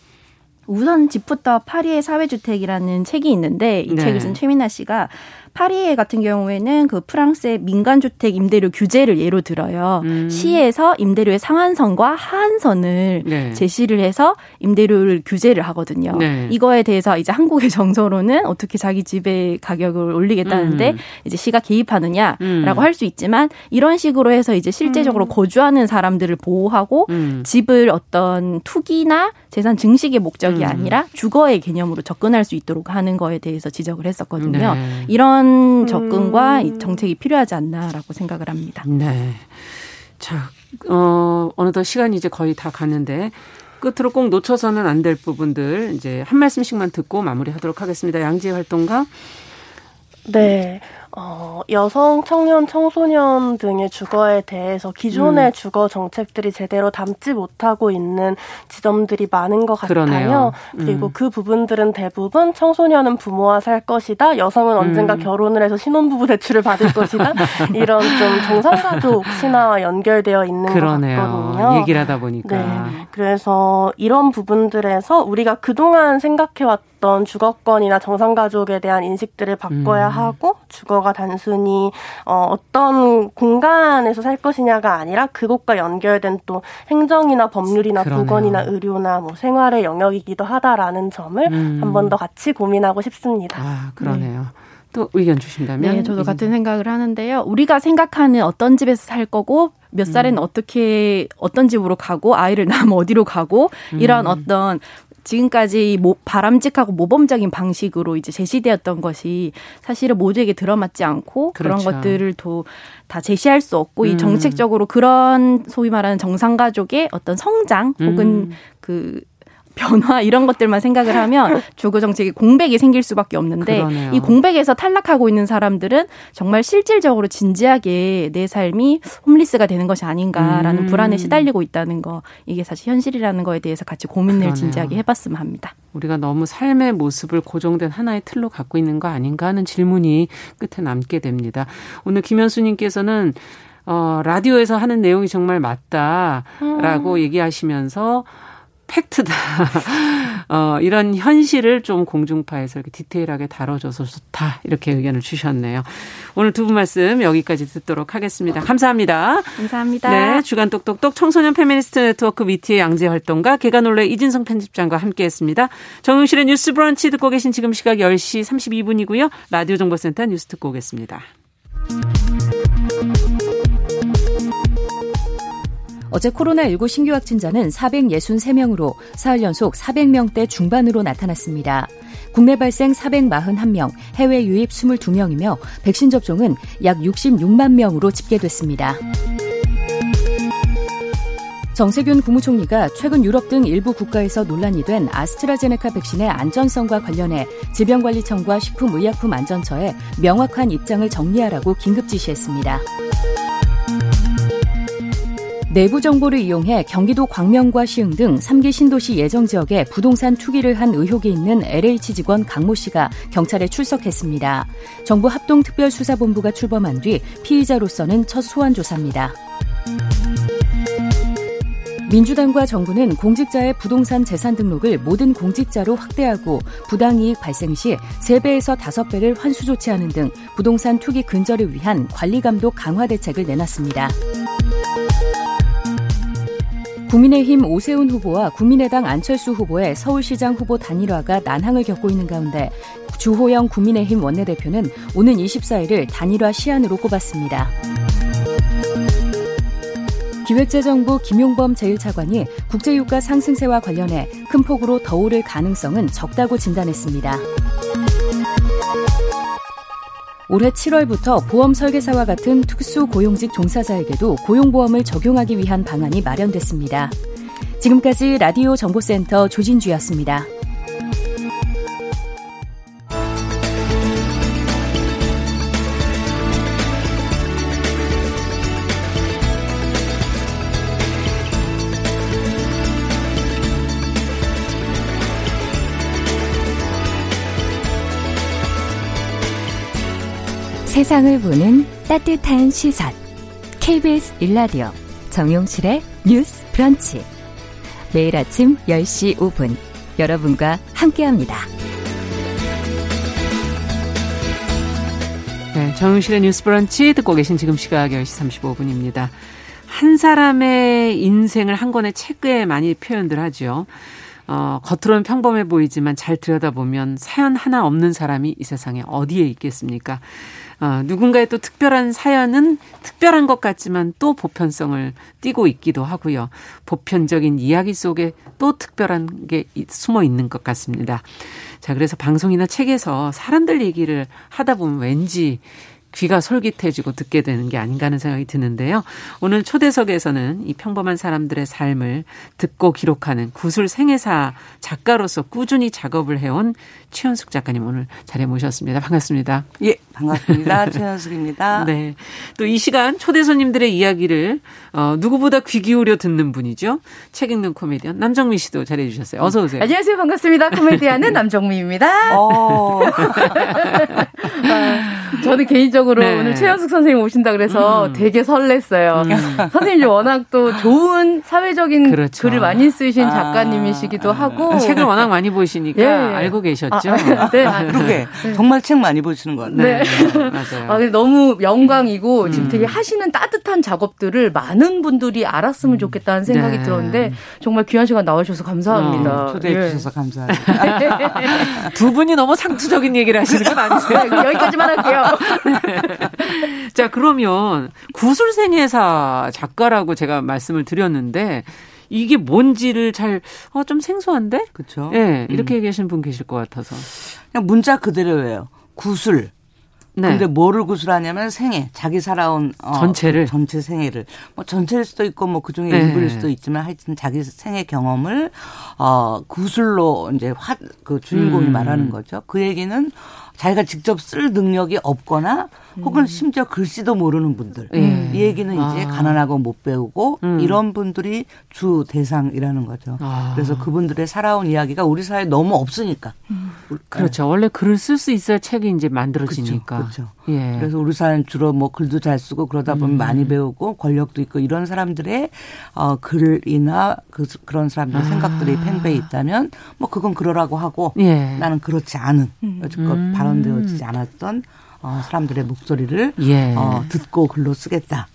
우선 집부터 파리의 사회주택이라는 책이 있는데 이 네. 책을 쓴 최민아 씨가 파리에 같은 경우에는 그 프랑스의 민간 주택 임대료 규제를 예로 들어요. 음. 시에서 임대료의 상한선과 하한선을 네. 제시를 해서 임대료를 규제를 하거든요. 네. 이거에 대해서 이제 한국의 정서로는 어떻게 자기 집의 가격을 올리겠다는데 음. 이제 시가 개입하느냐라고 음. 할수 있지만 이런 식으로 해서 이제 실제적으로 음. 거주하는 사람들을 보호하고 음. 집을 어떤 투기나 재산 증식의 목적이 음. 아니라 주거의 개념으로 접근할 수 있도록 하는 거에 대해서 지적을 했었거든요. 네. 이런 이런 접근과 음. 정책이 필요하지 않나라고 생각을 합니다. 네. 자, 어, 어느덧 시간이 이제 거의 다 갔는데 끝으로 꼭 놓쳐서는 안 될 부분들 이제 한 말씀씩만 듣고 마무리하도록 하겠습니다. 양지혜 활동가. 네. 어, 여성, 청년, 청소년 등의 주거에 대해서 기존의 음. 주거 정책들이 제대로 담지 못하고 있는 지점들이 많은 것 같아요. 음. 그리고 그 부분들은 대부분 청소년은 부모와 살 것이다. 여성은 언젠가 음. 결혼을 해서 신혼부부 대출을 받을 것이다. 이런 좀 정상가족 신화와 연결되어 있는 그러네요. 것 같거든요. 얘기를 하다 보니까. 네. 그래서 이런 부분들에서 우리가 그동안 생각해왔던 주거권이나 정상가족에 대한 인식들을 바꿔야 음. 하고 주거가 단순히 어, 어떤 공간에서 살 것이냐가 아니라 그곳과 연결된 또 행정이나 법률이나 그러네요. 보건이나 의료나 뭐 생활의 영역이기도 하다라는 점을 음. 한번 더 같이 고민하고 싶습니다. 아, 그러네요. 네. 또 의견 주신다면? 네, 저도 같은 생각을 하는데요. 우리가 생각하는 어떤 집에서 살 거고 몇 살에는 음. 어떻게 어떤 집으로 가고 아이를 낳으면 어디로 가고 이런 음. 어떤 지금까지 모, 바람직하고 모범적인 방식으로 이제 제시되었던 것이 사실은 모두에게 들어맞지 않고 그렇죠. 그런 것들을 또 다 제시할 수 없고 음. 이 정책적으로 그런 소위 말하는 정상가족의 어떤 성장 혹은 음. 그 변화 이런 것들만 생각을 하면 주거 정책이 공백이 생길 수밖에 없는데 그러네요. 이 공백에서 탈락하고 있는 사람들은 정말 실질적으로 진지하게 내 삶이 홈리스가 되는 것이 아닌가라는 음. 불안에 시달리고 있다는 거 이게 사실 현실이라는 거에 대해서 같이 고민을 그러네요. 진지하게 해봤으면 합니다. 우리가 너무 삶의 모습을 고정된 하나의 틀로 갖고 있는 거 아닌가 하는 질문이 끝에 남게 됩니다. 오늘 김현수님께서는 어, 라디오에서 하는 내용이 정말 맞다라고 음. 얘기하시면서 팩트다. 어, 이런 현실을 좀 공중파에서 이렇게 디테일하게 다뤄줘서 좋다. 이렇게 의견을 주셨네요. 오늘 두 분 말씀 여기까지 듣도록 하겠습니다. 감사합니다. 감사합니다. 네. 주간 똑똑똑 청소년 페미니스트 네트워크 위티의 양지혜 활동가 계간홀로 이진송 편집장과 함께 했습니다. 정용실의 뉴스 브런치 듣고 계신 지금 시각 10시 32분이고요. 라디오 정보센터 뉴스 듣고 오겠습니다. 어제 코로나19 신규 확진자는 463명으로 사흘 연속 400명대 중반으로 나타났습니다. 국내 발생 441명, 해외 유입 22명이며 백신 접종은 약 66만 명으로 집계됐습니다. 정세균 국무총리가 최근 유럽 등 일부 국가에서 논란이 된 아스트라제네카 백신의 안전성과 관련해 질병관리청과 식품의약품안전처에 명확한 입장을 정리하라고 긴급 지시했습니다. 내부 정보를 이용해 경기도 광명과 시흥 등 3기 신도시 예정 지역에 부동산 투기를 한 의혹이 있는 LH 직원 강모 씨가 경찰에 출석했습니다. 정부 합동특별수사본부가 출범한 뒤 피의자로서는 첫 소환 조사입니다. 민주당과 정부는 공직자의 부동산 재산 등록을 모든 공직자로 확대하고 부당이익 발생 시 3배에서 5배를 환수 조치하는 등 부동산 투기 근절을 위한 관리감독 강화 대책을 내놨습니다. 국민의힘 오세훈 후보와 국민의당 안철수 후보의 서울시장 후보 단일화가 난항을 겪고 있는 가운데 주호영 국민의힘 원내대표는 오는 24일을 단일화 시안으로 꼽았습니다. 기획재정부 김용범 제1차관이 국제유가 상승세와 관련해 큰 폭으로 더 오를 가능성은 적다고 진단했습니다. 올해 7월부터 보험 설계사와 같은 특수 고용직 종사자에게도 고용보험을 적용하기 위한 방안이 마련됐습니다. 지금까지 라디오 정보센터 조진주였습니다. 세상을 보는 따뜻한 시선. KBS 일라디오 정용실의 뉴스 브런치. 매일 아침 10시 5분 여러분과 함께합니다. 네, 정용실의 뉴스 브런치 듣고 계신 지금 시각 10시 35분입니다. 한 사람의 인생을 한 권의 책에 많이 표현들 하죠. 어, 겉으로는 평범해 보이지만 잘 들여다보면 사연 하나 없는 사람이 이 세상에 어디에 있겠습니까? 어, 누군가의 또 특별한 사연은 특별한 것 같지만 또 보편성을 띠고 있기도 하고요. 보편적인 이야기 속에 또 특별한 게 숨어 있는 것 같습니다. 자, 그래서 방송이나 책에서 사람들 얘기를 하다 보면 왠지 귀가 솔깃해지고 듣게 되는 게 아닌가 하는 생각이 드는데요. 오늘 초대석에서는 이 평범한 사람들의 삶을 듣고 기록하는 구술 생애사 작가로서 꾸준히 작업을 해온 최현숙 작가님 오늘 자리에 모셨습니다. 반갑습니다. 예, 반갑습니다. 최현숙입니다. 네. 또 이 시간 초대 손님들의 이야기를 어, 누구보다 귀 기울여 듣는 분이죠. 책 읽는 코미디언 남정미 씨도 자리해 주셨어요. 어서 오세요. 안녕하세요. 반갑습니다. 코미디언은 남정미입니다. 어. 아, 저는 개인적으로 네. 오늘 최현숙 선생님 오신다 그래서 음. 되게 설렜어요. 음. 선생님이 워낙 또 좋은 사회적인 그렇죠. 글을 많이 쓰신 아. 작가님이시기도 아. 하고 책을 워낙 많이 보시니까 예. 알고 계셨죠. 아, 네. 아, 그러게 정말 책 많이 보시는 것 같아요. 네. 네. 맞아요. 아, 너무 영광이고 음. 지금 되게 하시는 따뜻한 작업들을 많은 분들이 알았으면 좋겠다는 생각이 네. 들었는데 정말 귀한 시간 나와주셔서 감사합니다. 어, 초대해 예. 주셔서 감사합니다. 두 분이 너무 상투적인 얘기를 하시는 건 아니세요? 네, 여기까지만 할게요. 자, 그러면 구술생애사 작가라고 제가 말씀을 드렸는데 이게 뭔지를 잘, 어, 좀 생소한데? 그쵸. 예, 네, 이렇게 음. 얘기하시는 분 계실 것 같아서. 그냥 문자 그대로예요. 구술. 네. 근데 뭐를 구술하냐면 생애, 자기 살아온 어, 전체를 전체 생애를 뭐 전체일 수도 있고 뭐 그중에 네. 일부일 수도 있지만 하여튼 자기 생애 경험을 어 구술로 이제 화 그 주인공이 음. 말하는 거죠. 그 얘기는 자기가 직접 쓸 능력이 없거나 혹은 음. 심지어 글씨도 모르는 분들 음. 이 얘기는 이제 아. 가난하고 못 배우고 음. 이런 분들이 주 대상이라는 거죠. 아. 그래서 그분들의 살아온 이야기가 우리 사회에 너무 없으니까. 음. 그렇죠. 네. 원래 글을 쓸 수 있어야 책이 이제 만들어지니까. 그렇죠. 그렇죠. 예. 그래서 우리 사회는 주로 뭐 글도 잘 쓰고 그러다 보면 음. 많이 배우고 권력도 있고 이런 사람들의 어 글이나 그 그런 사람들의 아. 생각들이 팬베에 있다면 뭐 그건 그러라고 하고 예. 나는 그렇지 않은 여지껏 발언되어지지 않았던 어, 사람들의 목소리를 예. 어, 듣고 글로 쓰겠다.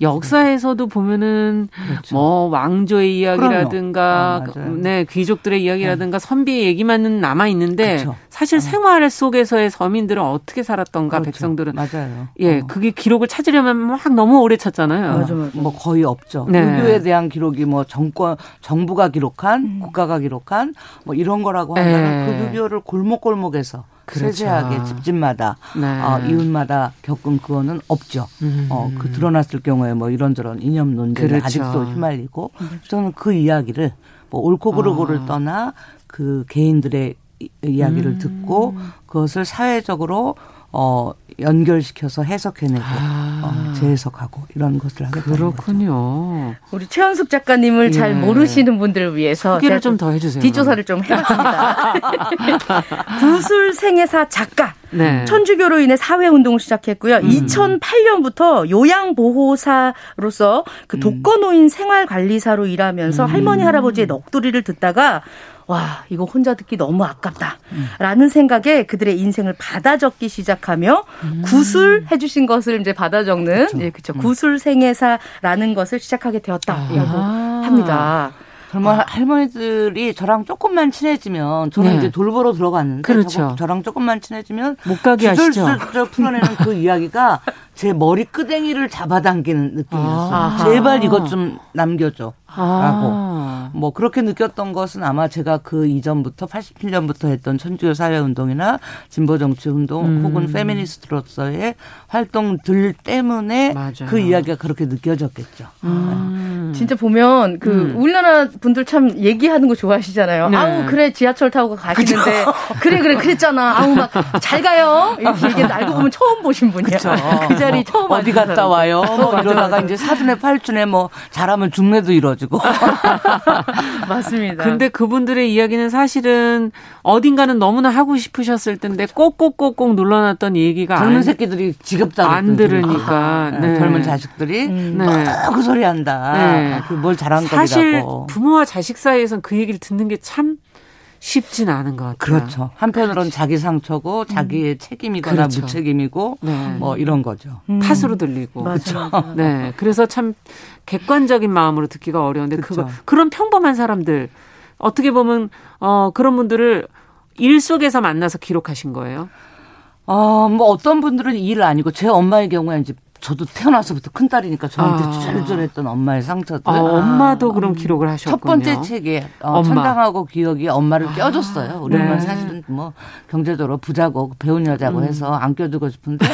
역사에서도 보면은 그렇죠. 뭐 왕조의 이야기라든가 아, 네 귀족들의 이야기라든가 네. 선비의 얘기만은 남아 있는데 그렇죠. 사실 어. 생활 속에서의 서민들은 어떻게 살았던가 그렇죠. 백성들은 맞아요. 예, 어. 그게 기록을 찾으려면 막 너무 오래 찾잖아요. 맞아, 맞아. 뭐 거의 없죠. 네. 유교에 대한 기록이 뭐 정권 정부가 기록한 음. 국가가 기록한 뭐 이런 거라고 하면 그 유교를 골목골목에서 그렇죠. 세세하게 집집마다 네. 어, 이웃마다 겪은 그거는 없죠. 음. 어, 그 드러났을 경우에 뭐 이런저런 이념 논쟁에 그렇죠. 아직도 휘말리고 저는 그 이야기를 뭐 옳고 그르고를 어. 떠나 그 개인들의 이야기를 음. 듣고 그것을 사회적으로 어 연결시켜서 해석해내고 아. 어, 재해석하고 이런 것을 하게 그렇군요. 우리 최현숙 작가님을 예. 잘 모르시는 분들을 위해서 소개를 좀 더 해주세요. 뒷조사를 좀 해봤습니다. 구술 생애사 작가. 네. 천주교로 인해 사회 운동을 시작했고요. 음. 2008년부터 요양보호사로서 그 독거노인 생활관리사로 일하면서 음. 할머니 할아버지의 넋두리를 듣다가 와, 이거 혼자 듣기 너무 아깝다. 라는 생각에 그들의 인생을 받아 적기 시작하며 음. 구술 해 주신 것을 이제 받아 적는, 그렇죠. 예, 그쵸. 음. 구술 생애사라는 것을 시작하게 되었다라고 아. 합니다. 정말 아. 할머니들이 저랑 조금만 친해지면 저는 네. 이제 돌보러 들어갔는데 그렇죠. 저랑 조금만 친해지면 못 가게 하시죠. 풀어내는 그 이야기가 제 머리 끄댕이를 잡아당기는 느낌이었어요. 아. 제발 이것 좀 남겨줘. 아. 라고. 뭐 그렇게 느꼈던 것은 아마 제가 그 이전부터 87년부터 했던 천주교 사회 운동이나 진보 정치 운동 음. 혹은 페미니스트로서의 활동들 때문에 맞아요. 그 이야기가 그렇게 느껴졌겠죠. 음. 네. 진짜 보면 그 음. 우리나라 분들 참 얘기하는 거 좋아하시잖아요. 네. 아우 그래 지하철 타고 가시는데 그래 그래 그랬잖아. 아우 막 잘 가요. 이렇게 얘기 알고 보면 처음 보신 분이야. 그 자리 처음 어디 갔다 와요. 뭐 이러다가 이제 사돈의 팔순에 뭐 잘하면 중매도 이 뤄지고. 맞습니다. 근데 그분들의 이야기는 사실은 어딘가는 너무나 하고 싶으셨을 텐데 꼭꼭꼭꼭 눌러놨던 얘기가 젊은 새끼들이 지겹다고 안 들으니까 네. 젊은 자식들이 음. 네. 그 소리 한다. 네. 그뭘 잘한 거라고. 사실 부모와 자식 사이에선 그 얘기를 듣는 게 참 쉽진 않은 것 같아요. 그렇죠. 한편으로는 자기 상처고 자기의 음. 책임이거나 그렇죠. 무책임이고 네. 뭐 이런 거죠. 음. 탓으로 들리고. 그렇죠. 네. 그래서 참 객관적인 마음으로 듣기가 어려운데 그렇죠. 그거 그런 평범한 사람들 어떻게 보면 어 그런 분들을 일 속에서 만나서 기록하신 거예요? 어, 뭐 어떤 분들은 일을 아니고 제 엄마의 경우에 이제 저도 태어나서부터 큰 딸이니까 저한테 아. 쫄쫄했던 엄마의 상처들. 아, 엄마도 그런 기록을 하셨군요. 첫 번째 책에 어, 천당하고 기억이 엄마를 아. 껴줬어요. 우리 엄마는 네. 사실은 뭐 경제적으로 부자고 배운 여자고 음. 해서 안 껴주고 싶은데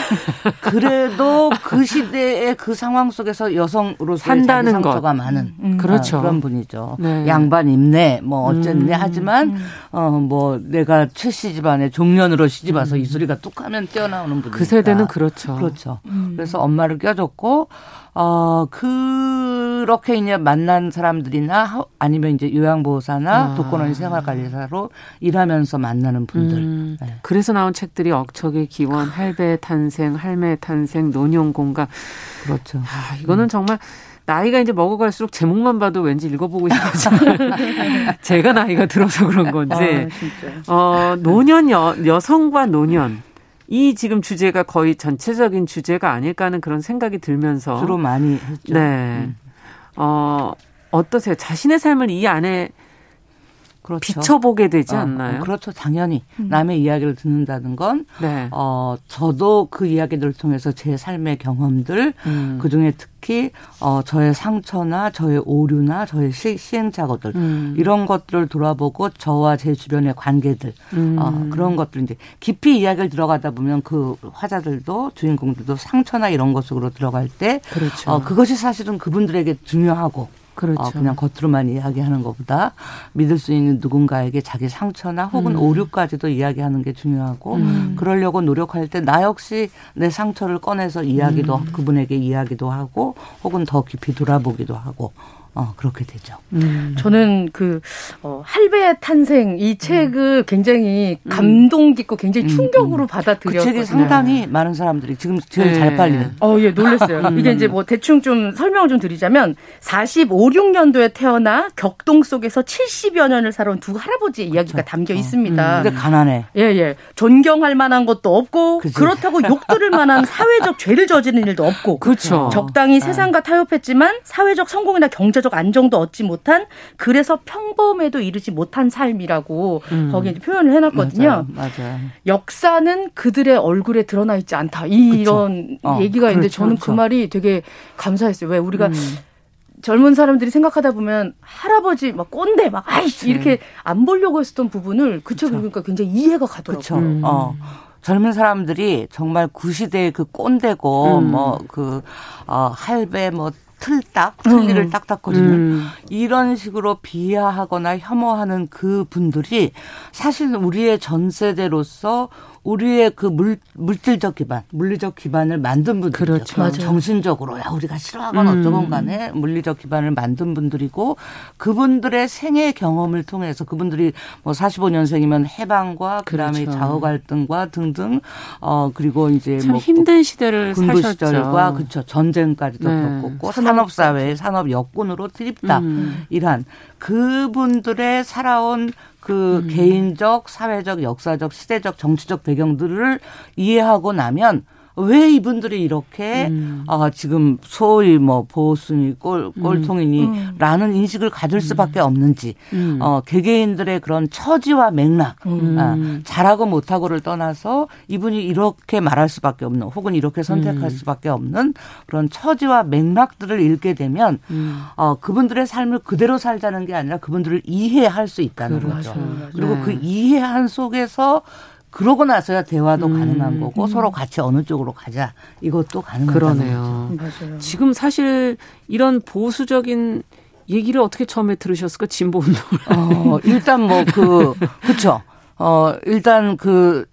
그래도 그 시대의 그 상황 속에서 여성으로 산다는 상처가 것. 많은 음. 그렇죠. 아, 그런 분이죠. 네. 양반 임내 뭐 어쨌네 음. 하지만 음. 어뭐 내가 최씨 집안의 종년으로 시집 와서 이 음. 소리가 뚝하면 뛰어나오는 분이니까. 그 세대는 그렇죠. 그렇죠. 음. 그래서 엄마 를 껴줬고 어 그렇게 이제 만난 사람들이나 아니면 이제 요양보호사나 아. 독거노인 생활관리사로 일하면서 만나는 분들. 음. 네. 그래서 나온 책들이 억척의 기원, 할배 탄생, 할매 탄생, 논용 공감. 그렇죠. 아, 이거는 정말 나이가 이제 먹어갈수록 제목만 봐도 왠지 읽어보고 싶어지는 제가 나이가 들어서 그런 건지. 아, 어, 노년 여, 여성과 노년. 이 지금 주제가 거의 전체적인 주제가 아닐까 하는 그런 생각이 들면서 주로 많이 했죠. 네. 음. 어, 어떠세요? 자신의 삶을 이 안에 그렇죠. 비춰보게 되지 어, 않나요? 어, 그렇죠. 당연히 음. 남의 이야기를 듣는다는 건 네. 어, 저도 그 이야기들을 통해서 제 삶의 경험들 음. 그중에 특히 어, 저의 상처나 저의 오류나 저의 시, 시행착오들 음. 이런 것들을 돌아보고 저와 제 주변의 관계들 음. 어, 그런 것들 이제 깊이 이야기를 들어가다 보면 그 화자들도 주인공들도 상처나 이런 것으로 들어갈 때 그렇죠. 어, 그것이 사실은 그분들에게 중요하고 그렇죠. 어, 그냥 겉으로만 이야기하는 것보다 믿을 수 있는 누군가에게 자기 상처나 혹은 음. 오류까지도 이야기하는 게 중요하고 음. 그러려고 노력할 때 나 역시 내 상처를 꺼내서 이야기도 음. 그분에게 이야기도 하고 혹은 더 깊이 돌아보기도 하고 어, 그렇게 되죠. 음. 저는 그, 어, 할배의 탄생 이 책을 음. 굉장히 감동 깊고 굉장히 음. 충격으로 음. 받아들였거든요. 그 책이 상당히 많은 사람들이 지금 제일 네. 잘 팔리는. 어, 예, 놀랐어요. 음. 이게 이제 뭐 대충 좀 설명을 좀 드리자면 45, 6년도에 태어나 격동 속에서 70여 년을 살아온 두 할아버지의 그렇죠. 이야기가 담겨 있습니다. 음. 근데 가난해. 예, 예. 존경할 만한 것도 없고 그치. 그렇다고 욕 들을 만한 사회적 죄를 저지른 일도 없고. 그렇죠. 적당히 아. 세상과 타협했지만 사회적 성공이나 경제 경제적 안정도 얻지 못한 그래서 평범에도 이르지 못한 삶이라고 음. 거기에 표현을 해놨거든요. 맞아요. 맞아요. 역사는 그들의 얼굴에 드러나 있지 않다. 이 런 어, 얘기가 있는데 그렇죠, 저는 그 그렇죠. 그 말이 되게 감사했어요. 왜 우리가 음. 젊은 사람들이 생각하다 보면 할아버지 막 꼰대 막 아이씨 이렇게 안 보려고 했었던 부분을 그 책을 그러니까 굉장히 이해가 가더라고요. 음. 어. 젊은 사람들이 정말 구시대의 그 꼰대고 음. 뭐그 어, 할배 뭐 틀딱 틀니를 음. 딱딱 거리는 음. 이런 식으로 비하하거나 혐오하는 그 분들이 사실 우리의 전 세대로서 우리의 그 물, 물질적 기반, 물리적 기반을 만든 분들이죠. 그렇죠. 맞아요. 정신적으로 야 우리가 싫어하건 음. 어쩌건 간에 물리적 기반을 만든 분들이고 그분들의 생애 경험을 통해서 그분들이 뭐 45년생이면 해방과 그 다음에 그렇죠. 좌우 갈등과 등등 어 그리고 이제 뭐 힘든 시대를 군부 사셨죠. 시절과 그렇죠. 전쟁까지도 네. 겪었고 산업 사회, 산업 여군으로 드립다 음. 이러한 그분들의 살아온 그 음. 개인적, 사회적, 역사적, 시대적, 정치적 배경들을 이해하고 나면 왜 이분들이 이렇게 음. 어, 지금 소위 뭐 보수니 꼴 음. 꼴통이니라는 음. 인식을 가질 수밖에 음. 없는지 음. 어, 개개인들의 그런 처지와 맥락 음. 아, 잘하고 못하고를 떠나서 이분이 이렇게 말할 수밖에 없는 혹은 이렇게 선택할 수밖에 없는 그런 처지와 맥락들을 읽게 되면 어, 그분들의 삶을 그대로 살자는 게 아니라 그분들을 이해할 수 있다는 그렇죠. 거죠. 그리고 그 네. 그 이해한 속에서 그러고 나서야 대화도 음. 가능한 거고 음. 서로 같이 어느 쪽으로 가자 이것도 가능하다 그러네요. 맞아요. 지금 사실 이런 보수적인 얘기를 어떻게 처음에 들으셨을까 진보 운동을? 어, 일단 뭐그 그렇죠. 어, 일단 그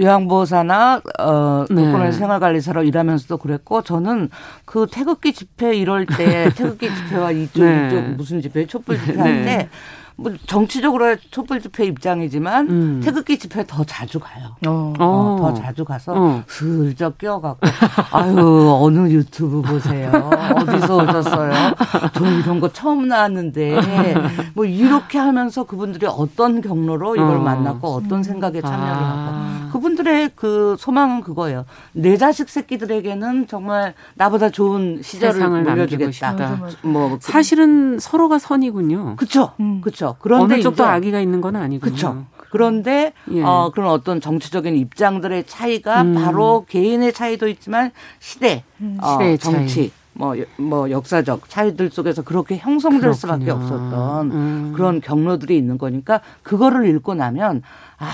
요양보호사나 어 독거노인 네. 생활관리사로 일하면서도 그랬고 저는 그 태극기 집회 이럴 때 태극기 집회와 이쪽 네. 이쪽 무슨 집회 촛불 집회 할때 네. 뭐 정치적으로 촛불 집회 입장이지만 음. 태극기 집회 더 자주 가요. 어. 어, 더 자주 가서 어. 슬쩍 끼어갖고 아유 어느 유튜브 보세요. 어디서 오셨어요? 저 이런 거 처음 나왔는데 뭐 이렇게 하면서 그분들이 어떤 경로로 이걸 어. 만났고 어떤 생각에 참여를 아. 하고 그분들의 그 소망은 그거예요. 내 자식 새끼들에게는 정말 나보다 좋은 시절을 물려주겠다. 뭐 사실은 서로가 선이군요. 그렇죠. 음. 그렇죠. 그런데 어느 쪽도 악의가 있는 건 아니군요. 그렇죠. 그런데 예. 어 그런 어떤 정치적인 입장들의 차이가 음. 바로 개인의 차이도 있지만 시대, 음. 어, 시대의 정치, 차이. 뭐, 뭐, 역사적 차이들 속에서 그렇게 형성될 그렇군요. 수밖에 없었던 음. 그런 경로들이 있는 거니까 그거를 읽고 나면 아,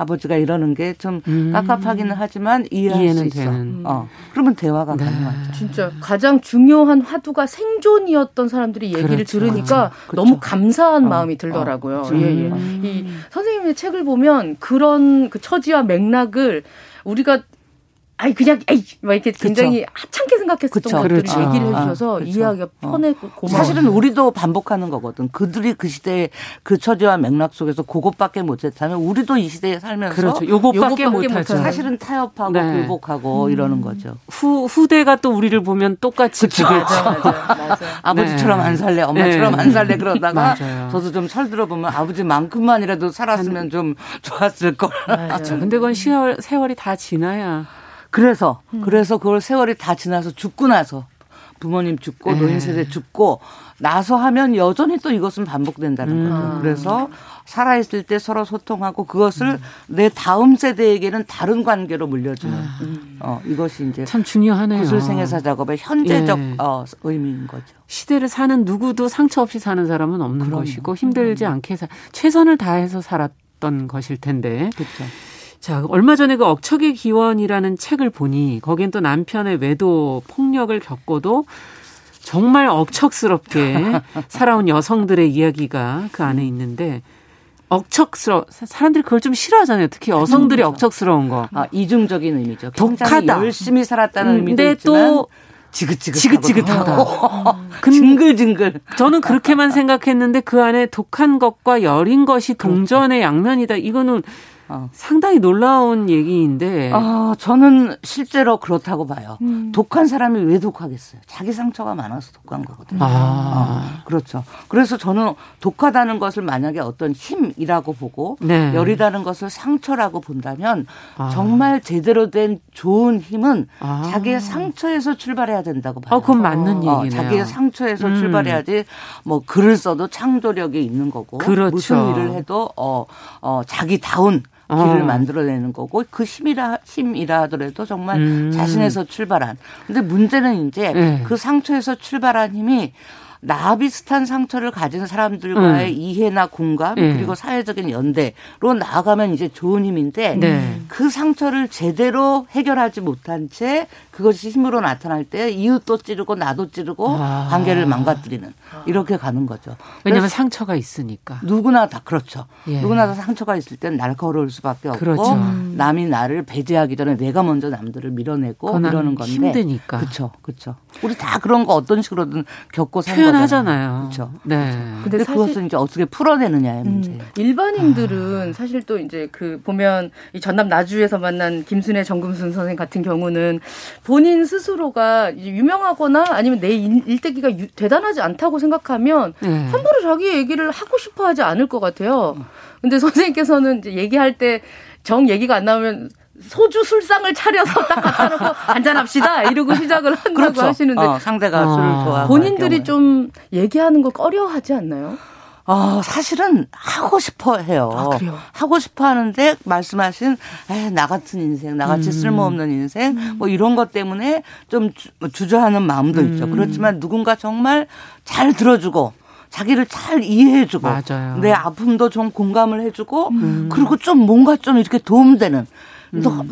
아버지가 이러는 게좀 음. 깝깝하기는 하지만 이해할 수 있어. 되는. 어. 그러면 대화가 네. 가능하죠. 진짜 가장 중요한 화두가 생존이었던 사람들이 얘기를 그렇죠. 들으니까 그렇죠. 너무 감사한 어. 마음이 들더라고요. 어. 예, 예. 음. 이 선생님의 책을 보면 그런 그 처지와 맥락을 우리가 아니 그냥 에이 막 이렇게 굉장히 그쵸. 하찮게 생각했었던 그쵸. 것들을 그렇죠. 얘기를 해주셔서 아, 이해하기가 어. 편했고 고마워. 사실은 우리도 반복하는 거거든. 그들이 그 시대의 그 처지와 맥락 속에서 그것밖에 못했다면 우리도 이 시대에 살면서 그렇죠. 요것밖에 못하죠. 사실은 타협하고 네. 굴복하고 음. 이러는 거죠. 후 후대가 또 우리를 보면 똑같이 그렇죠. 맞아, 맞아, 맞아. 아버지처럼 네. 안 살래, 엄마처럼 네. 안 살래 그러다가 저도 좀 설 들어 보면 아버지만큼만이라도 살았으면 좀 좋았을 걸. 그렇죠. 근데 그건 시월, 세월이 다 지나야. 그래서 음. 그래서 그걸 세월이 다 지나서 죽고 나서 부모님 죽고 에 네. 노인 세대 죽고 나서 하면 여전히 또 이것은 반복된다는 음. 거죠. 그래서 살아 있을 때 서로 소통하고 그것을 음. 내 다음 세대에게는 다른 관계로 물려주는 아. 어, 이것이 이제 참 중요하네요. 구슬생애사 작업의 현재적 예. 어, 의미인 거죠. 시대를 사는 누구도 상처 없이 사는 사람은 없는 그럼요. 것이고 힘들지 음. 않게 사, 최선을 다해서 살았던 것일 텐데. 그렇죠. 자, 얼마 전에 그 억척의 기원이라는 책을 보니 거긴 또 남편의 외도 폭력을 겪고도 정말 억척스럽게 살아온 여성들의 이야기가 그 안에 있는데 억척스러 사람들이 그걸 좀 싫어하잖아요. 특히 여성들이 그렇죠. 억척스러운 거. 아, 이중적인 의미죠. 독하다. 열심히 살았다는 음, 의미도 있지만 또 지긋지긋 지긋지긋하다. 근, 징글징글. 저는 그렇게만 생각했는데 그 안에 독한 것과 여린 것이 동전의 양면이다. 이거는 어. 상당히 놀라운 얘기인데. 아, 저는 실제로 그렇다고 봐요. 음. 독한 사람이 왜 독하겠어요? 자기 상처가 많아서 독한 거거든요. 아. 어, 그렇죠. 그래서 저는 독하다는 것을 만약에 어떤 힘이라고 보고 네. 열이라는 것을 상처라고 본다면 아. 정말 제대로 된 좋은 힘은 아. 자기의 상처에서 출발해야 된다고 봐요. 아, 그건 맞는 어, 얘기네요. 자기의 상처에서 음. 출발해야지 뭐 글을 써도 창조력이 있는 거고 그렇죠. 무슨 일을 해도 어, 어 자기다운 길을 어. 만들어내는 거고 그 힘이라 힘이라 하더라도 정말 음. 자신에서 출발한. 근데 문제는 이제 네. 그 상처에서 출발한 힘이 나 비슷한 상처를 가진 사람들과의 음. 이해나 공감 네. 그리고 사회적인 연대로 나아가면 이제 좋은 힘인데 네. 그 상처를 제대로 해결하지 못한 채 그것이 힘으로 나타날 때 이웃도 찌르고 나도 찌르고 아. 관계를 망가뜨리는 이렇게 가는 거죠. 왜냐하면 상처가 있으니까. 누구나 다 그렇죠. 예. 누구나 다 상처가 있을 땐 날카로울 수밖에 없고 그렇죠. 남이 나를 배제하기 전에 내가 먼저 남들을 밀어내고 이러는 건데 힘드니까. 그렇죠, 그렇죠. 우리 다 그런 거 어떤 식으로든 겪고 산 표현하잖아요. 그렇죠. 네. 근데, 근데 그것은 이제 어떻게 풀어내느냐의 음, 문제. 일반인들은 아. 사실 또 이제 그 보면 이 전남 나주에서 만난 김순애 정금순 선생 같은 경우는 본인 스스로가 유명하거나 아니면 내 일대기가 대단하지 않다고 생각하면 네. 함부로 자기 얘기를 하고 싶어 하지 않을 것 같아요. 근데 선생님께서는 이제 얘기할 때 정 얘기가 안 나오면 소주 술상을 차려서 딱 갖다 놓고 한잔합시다 이러고 시작을 한다고 그렇죠. 하시는데 어, 상대가 아. 술을 좋아하고 본인들이 좀 얘기하는 거 꺼려하지 않나요? 어, 사실은 하고 싶어 해요. 아, 하고 싶어 하는데 말씀하신 에, 나 같은 인생, 나같이 음. 쓸모없는 인생 음. 뭐 이런 것 때문에 좀 주, 저하는 마음도 음. 있죠. 그렇지만 누군가 정말 잘 들어주고 자기를 잘 이해해주고 맞아요. 내 아픔도 좀 공감을 해주고 음. 그리고 좀 뭔가 좀 이렇게 도움되는 너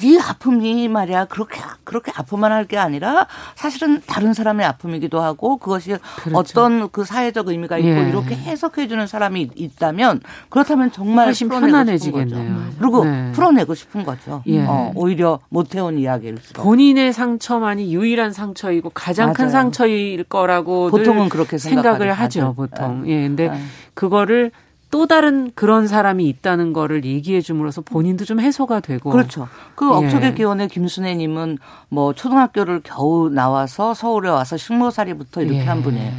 네 아픔이 말이야 그렇게 그렇게 아픔만 할 게 아니라 사실은 다른 사람의 아픔이기도 하고 그것이 그렇죠. 어떤 그 사회적 의미가 있고 예. 이렇게 해석해 주는 사람이 있다면 그렇다면 정말 훨씬 편안해지겠네요. 그리고 네. 풀어내고 싶은 거죠. 예. 어, 오히려 못 해온 이야기를 본인의 상처만이 유일한 상처이고 가장 맞아요. 큰 상처일 거라고 보통은 그렇게 생각을 하죠. 보통. 네. 예. 근데 네. 그거를 또 다른 그런 사람이 있다는 거를 얘기해 줌으로써 본인도 좀 해소가 되고 그렇죠. 그 예. 업적의 기원의 김순애 님은 뭐 초등학교를 겨우 나와서 서울에 와서 식모살이부터 이렇게 예. 한 분이에요.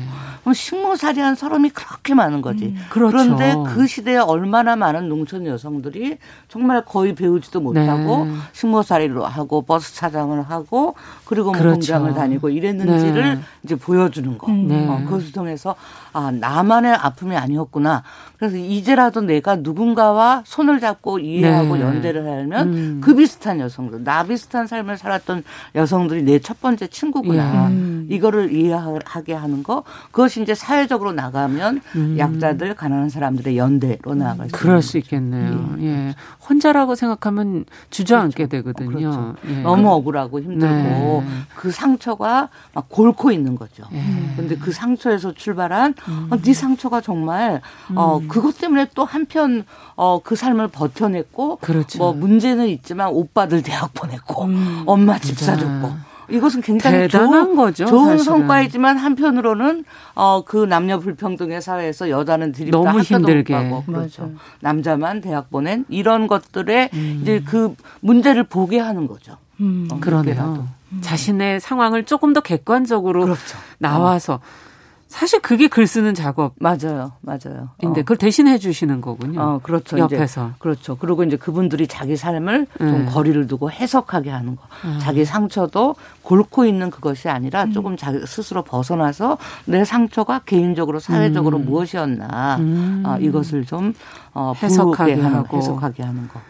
그럼 식모살이한 사람이 그렇게 많은 거지. 음, 그렇죠. 그런데 그 시대에 얼마나 많은 농촌 여성들이 정말 거의 배우지도 못하고 네. 식모살이로 하고 버스 차장을 하고 그리고 뭐 그렇죠. 공장을 다니고 이랬는지를 네. 이제 보여주는 거. 음. 네. 어, 그것을 통해서 아 나만의 아픔이 아니었구나. 그래서 이제라도 내가 누군가와 손을 잡고 이해하고 네. 연대를 하면 음. 그 비슷한 여성들, 나 비슷한 삶을 살았던 여성들이 내 첫 번째 친구구나. 음. 이거를 이해하게 하는 거. 그것이 이제 사회적으로 나가면 음. 약자들, 가난한 사람들의 연대로 나아갈 수 그럴 수 있겠네요. 예. 예. 혼자라고 생각하면 주저앉게 그렇죠. 되거든요. 그렇죠. 예. 너무 억울하고 힘들고 네. 그 상처가 막 골고 있는 거죠. 그런데 예. 그 상처에서 출발한 음. 어, 네 상처가 정말 어 음. 그것 때문에 또 한편 어그 삶을 버텨냈고 그렇죠. 뭐 문제는 있지만 오빠들 대학 보냈고 음. 엄마 집 사줬고 이것은 굉장히 대단한 좋은, 거죠. 좋은 사실은. 성과이지만 한편으로는 어 그 남녀 불평등의 사회에서 여자는 드립다 너무 힘들게 하고 그렇죠. 맞아요. 남자만 대학 보낸 이런 것들에 음. 이제 그 문제를 보게 하는 거죠. 음. 어, 그러네요. 음. 자신의 상황을 조금 더 객관적으로 그렇죠. 나와서 어. 사실 그게 글 쓰는 작업 맞아요, 맞아요. 인데 어. 그걸 대신해 주시는 거군요. 어, 그렇죠. 옆에서 이제, 그렇죠. 그리고 이제 그분들이 자기 삶을 좀 네. 거리를 두고 해석하게 하는 거. 음. 자기 상처도 골고 있는 그것이 아니라 음. 조금 자기 스스로 벗어나서 내 상처가 개인적으로 사회적으로 음. 무엇이었나 음. 어, 이것을 좀 어, 해석하게 하고 해석하게 하는 거.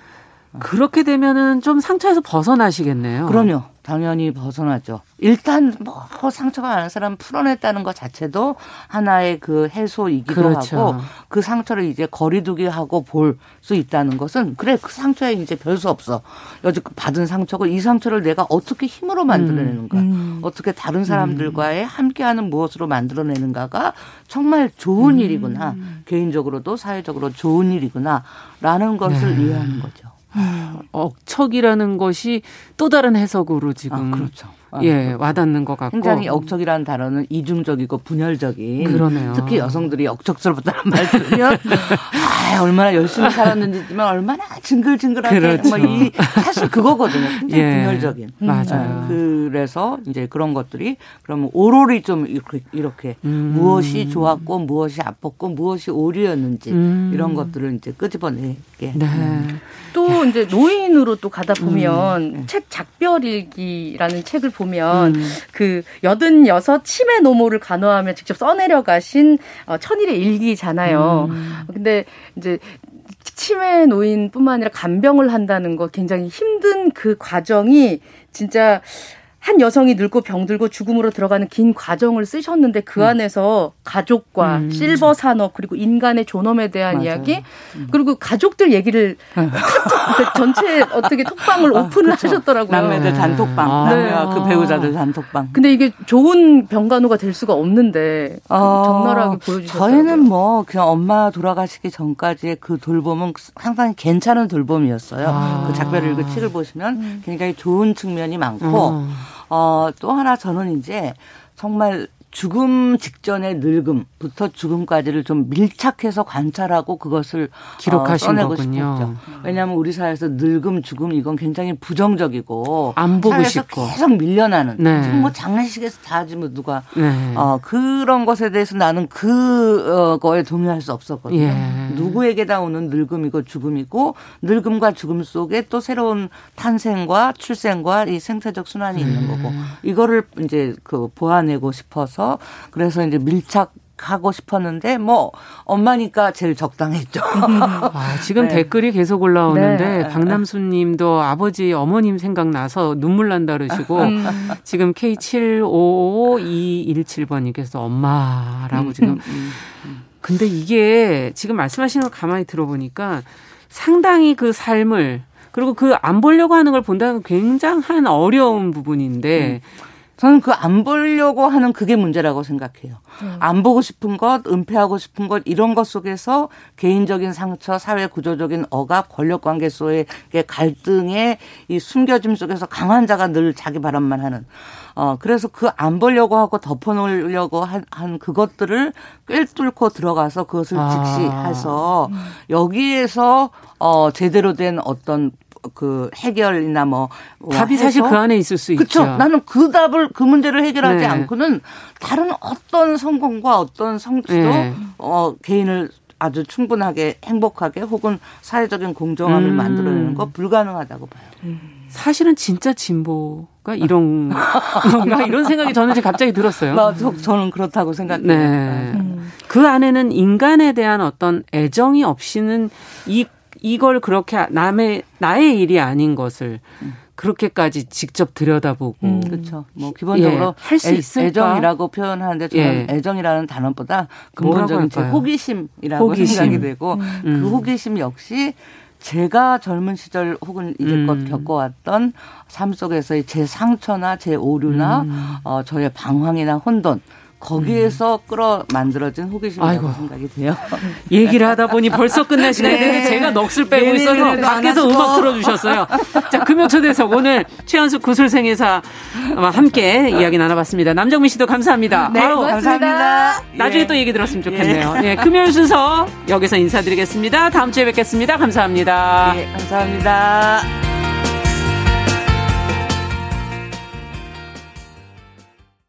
그렇게 되면은 좀 상처에서 벗어나시겠네요. 그럼요. 당연히 벗어나죠. 일단 뭐 상처가 많은 사람 풀어냈다는 것 자체도 하나의 그 해소이기도 그렇죠. 하고 그 상처를 이제 거리두기 하고 볼 수 있다는 것은 그래 그 상처에 이제 별 수 없어. 여지껏 받은 상처고 이 상처를 내가 어떻게 힘으로 만들어내는가, 음, 음. 어떻게 다른 사람들과의 함께하는 무엇으로 만들어내는가가 정말 좋은 음. 일이구나. 개인적으로도 사회적으로 좋은 일이구나라는 것을 네. 이해하는 거죠. 억척이라는 것이 또 다른 해석으로 지금 아, 그렇죠. 아, 예 그렇죠. 와닿는 것 같고 굉장히 억척이라는 단어는 이중적이고 분열적인 그러네요. 특히 여성들이 억척스럽다는 말 들으면 아, 얼마나 열심히 살았는지지만 얼마나 징글징글하게 그렇죠. 뭐이 사실 그거거든요. 굉장히 예, 분열적인 맞아요. 네. 그래서 이제 그런 것들이 그러면 오롤이 좀 이렇게 이렇게 음. 무엇이 좋았고 무엇이 아팠고 무엇이 오류였는지 음. 이런 것들을 이제 끄집어내게 네. 네. 또 이제 노인으로 또 가다 보면 음. 책 작별일기라는 책을 보면 음. 그 여든 여섯 치매 노모를 간호하며 직접 써내려 가신 어, 천일의 일기잖아요. 음. 근데 이제 치매 노인뿐만 아니라 간병을 한다는 거 굉장히 힘든 그 과정이 진짜 한 여성이 늙고 병들고 죽음으로 들어가는 긴 과정을 쓰셨는데 그 음. 안에서 가족과 음. 실버 산업 그리고 인간의 존엄에 대한 맞아요. 이야기 음. 그리고 가족들 얘기를 네. 그 전체 어떻게 톡방을 아, 오픈을 그렇죠. 하셨더라고요. 남매들 네. 단톡방, 네. 남매와 그 배우자들 단톡방. 근데 이게 좋은 병간호가 될 수가 없는데 어, 적나라하게 보여주셨어요. 저희는 뭐 그냥 엄마 돌아가시기 전까지의 그 돌봄은 항상 괜찮은 돌봄이었어요. 아. 그 작별일기 책을 보시면 음. 굉장히 좋은 측면이 많고. 음. 어, 또 하나 저는 이제 정말 죽음 직전의 늙음부터 죽음까지를 좀 밀착해서 관찰하고 그것을 어, 기록하신 어, 거군요. 싶었죠. 왜냐하면 우리 사회에서 늙음, 죽음 이건 굉장히 부정적이고 안 보고 싶고 계속 밀려나는. 네. 지금 뭐 장례식에서 다 하지 뭐 누가 네. 어, 그런 것에 대해서 나는 그 어, 거에 동의할 수 없었거든요. 예. 누구에게다 오는 늙음이고 죽음이고 늙음과 죽음 속에 또 새로운 탄생과 출생과 이 생태적 순환이 있는 거고 이거를 이제 그 보아내고 싶어서 그래서 이제 밀착 하고 싶었는데 뭐 엄마니까 제일 적당했죠. 아, 지금 네. 댓글이 계속 올라오는데 네. 박남수님도 아버지 어머님 생각나서 눈물 난다 그러시고 음. 지금 K755217번님께서 엄마라고 음. 지금. 음. 근데 이게 지금 말씀하시는 걸 가만히 들어보니까 상당히 그 삶을 그리고 그 안 보려고 하는 걸 본다는 건 굉장한 어려운 부분인데. 음. 저는 그 안 보려고 하는 그게 문제라고 생각해요. 음. 안 보고 싶은 것, 은폐하고 싶은 것 이런 것 속에서 개인적인 상처, 사회 구조적인 억압, 권력 관계 속의 갈등의 이 숨겨짐 속에서 강한 자가 늘 자기 바람만 하는. 어 그래서 그 안 보려고 하고 덮어놓으려고 한, 한 그것들을 꿰뚫고 들어가서 그것을 아. 직시해서 음. 여기에서 어 제대로 된 어떤 그 해결이나 뭐 답이 사실 그 안에 있을 수 그쵸? 있죠. 나는 그 답을 그 문제를 해결하지 네. 않고는 다른 어떤 성공과 어떤 성취도 네. 어 개인을 아주 충분하게 행복하게 혹은 사회적인 공정함을 음. 만들어내는 거 불가능하다고 봐요. 음. 사실은 진짜 진보가 이런 건가 이런 생각이 저는 지금 갑자기 들었어요. 맞아, 저는 그렇다고 생각해요. 네. 음. 그 안에는 인간에 대한 어떤 애정이 없이는 이 이걸 그렇게 남의 나의 일이 아닌 것을 그렇게까지 직접 들여다보고 음. 그렇죠. 뭐 기본적으로 예, 할수 있을까? 애정이라고 표현하는데 저는 예. 애정이라는 단어보다 근본적인 제 호기심이라고 호기심. 생각이 되고 음. 그 호기심 역시 제가 젊은 시절 혹은 이제껏 음. 겪어왔던 삶 속에서의 제 상처나 제 오류나 음. 어, 저의 방황이나 혼돈 거기에서 음. 끌어 만들어진 호기심이라고 생각이 돼요. 얘기를 하다 보니 벌써 끝날 시간이 네. 제가 넋을 빼고 네, 있어서 네, 네, 밖에서 음악 틀어주셨어요. 자, 금요초대석 오늘 최현수 구술생의사 함께 이야기 나눠봤습니다. 남정민 씨도 감사합니다. 네, 바로 감사합니다. 나중에 예. 또 얘기 들었으면 좋겠네요. 예. 예, 금요일 순서 여기서 인사드리겠습니다. 다음 주에 뵙겠습니다. 감사합니다. 예, 감사합니다.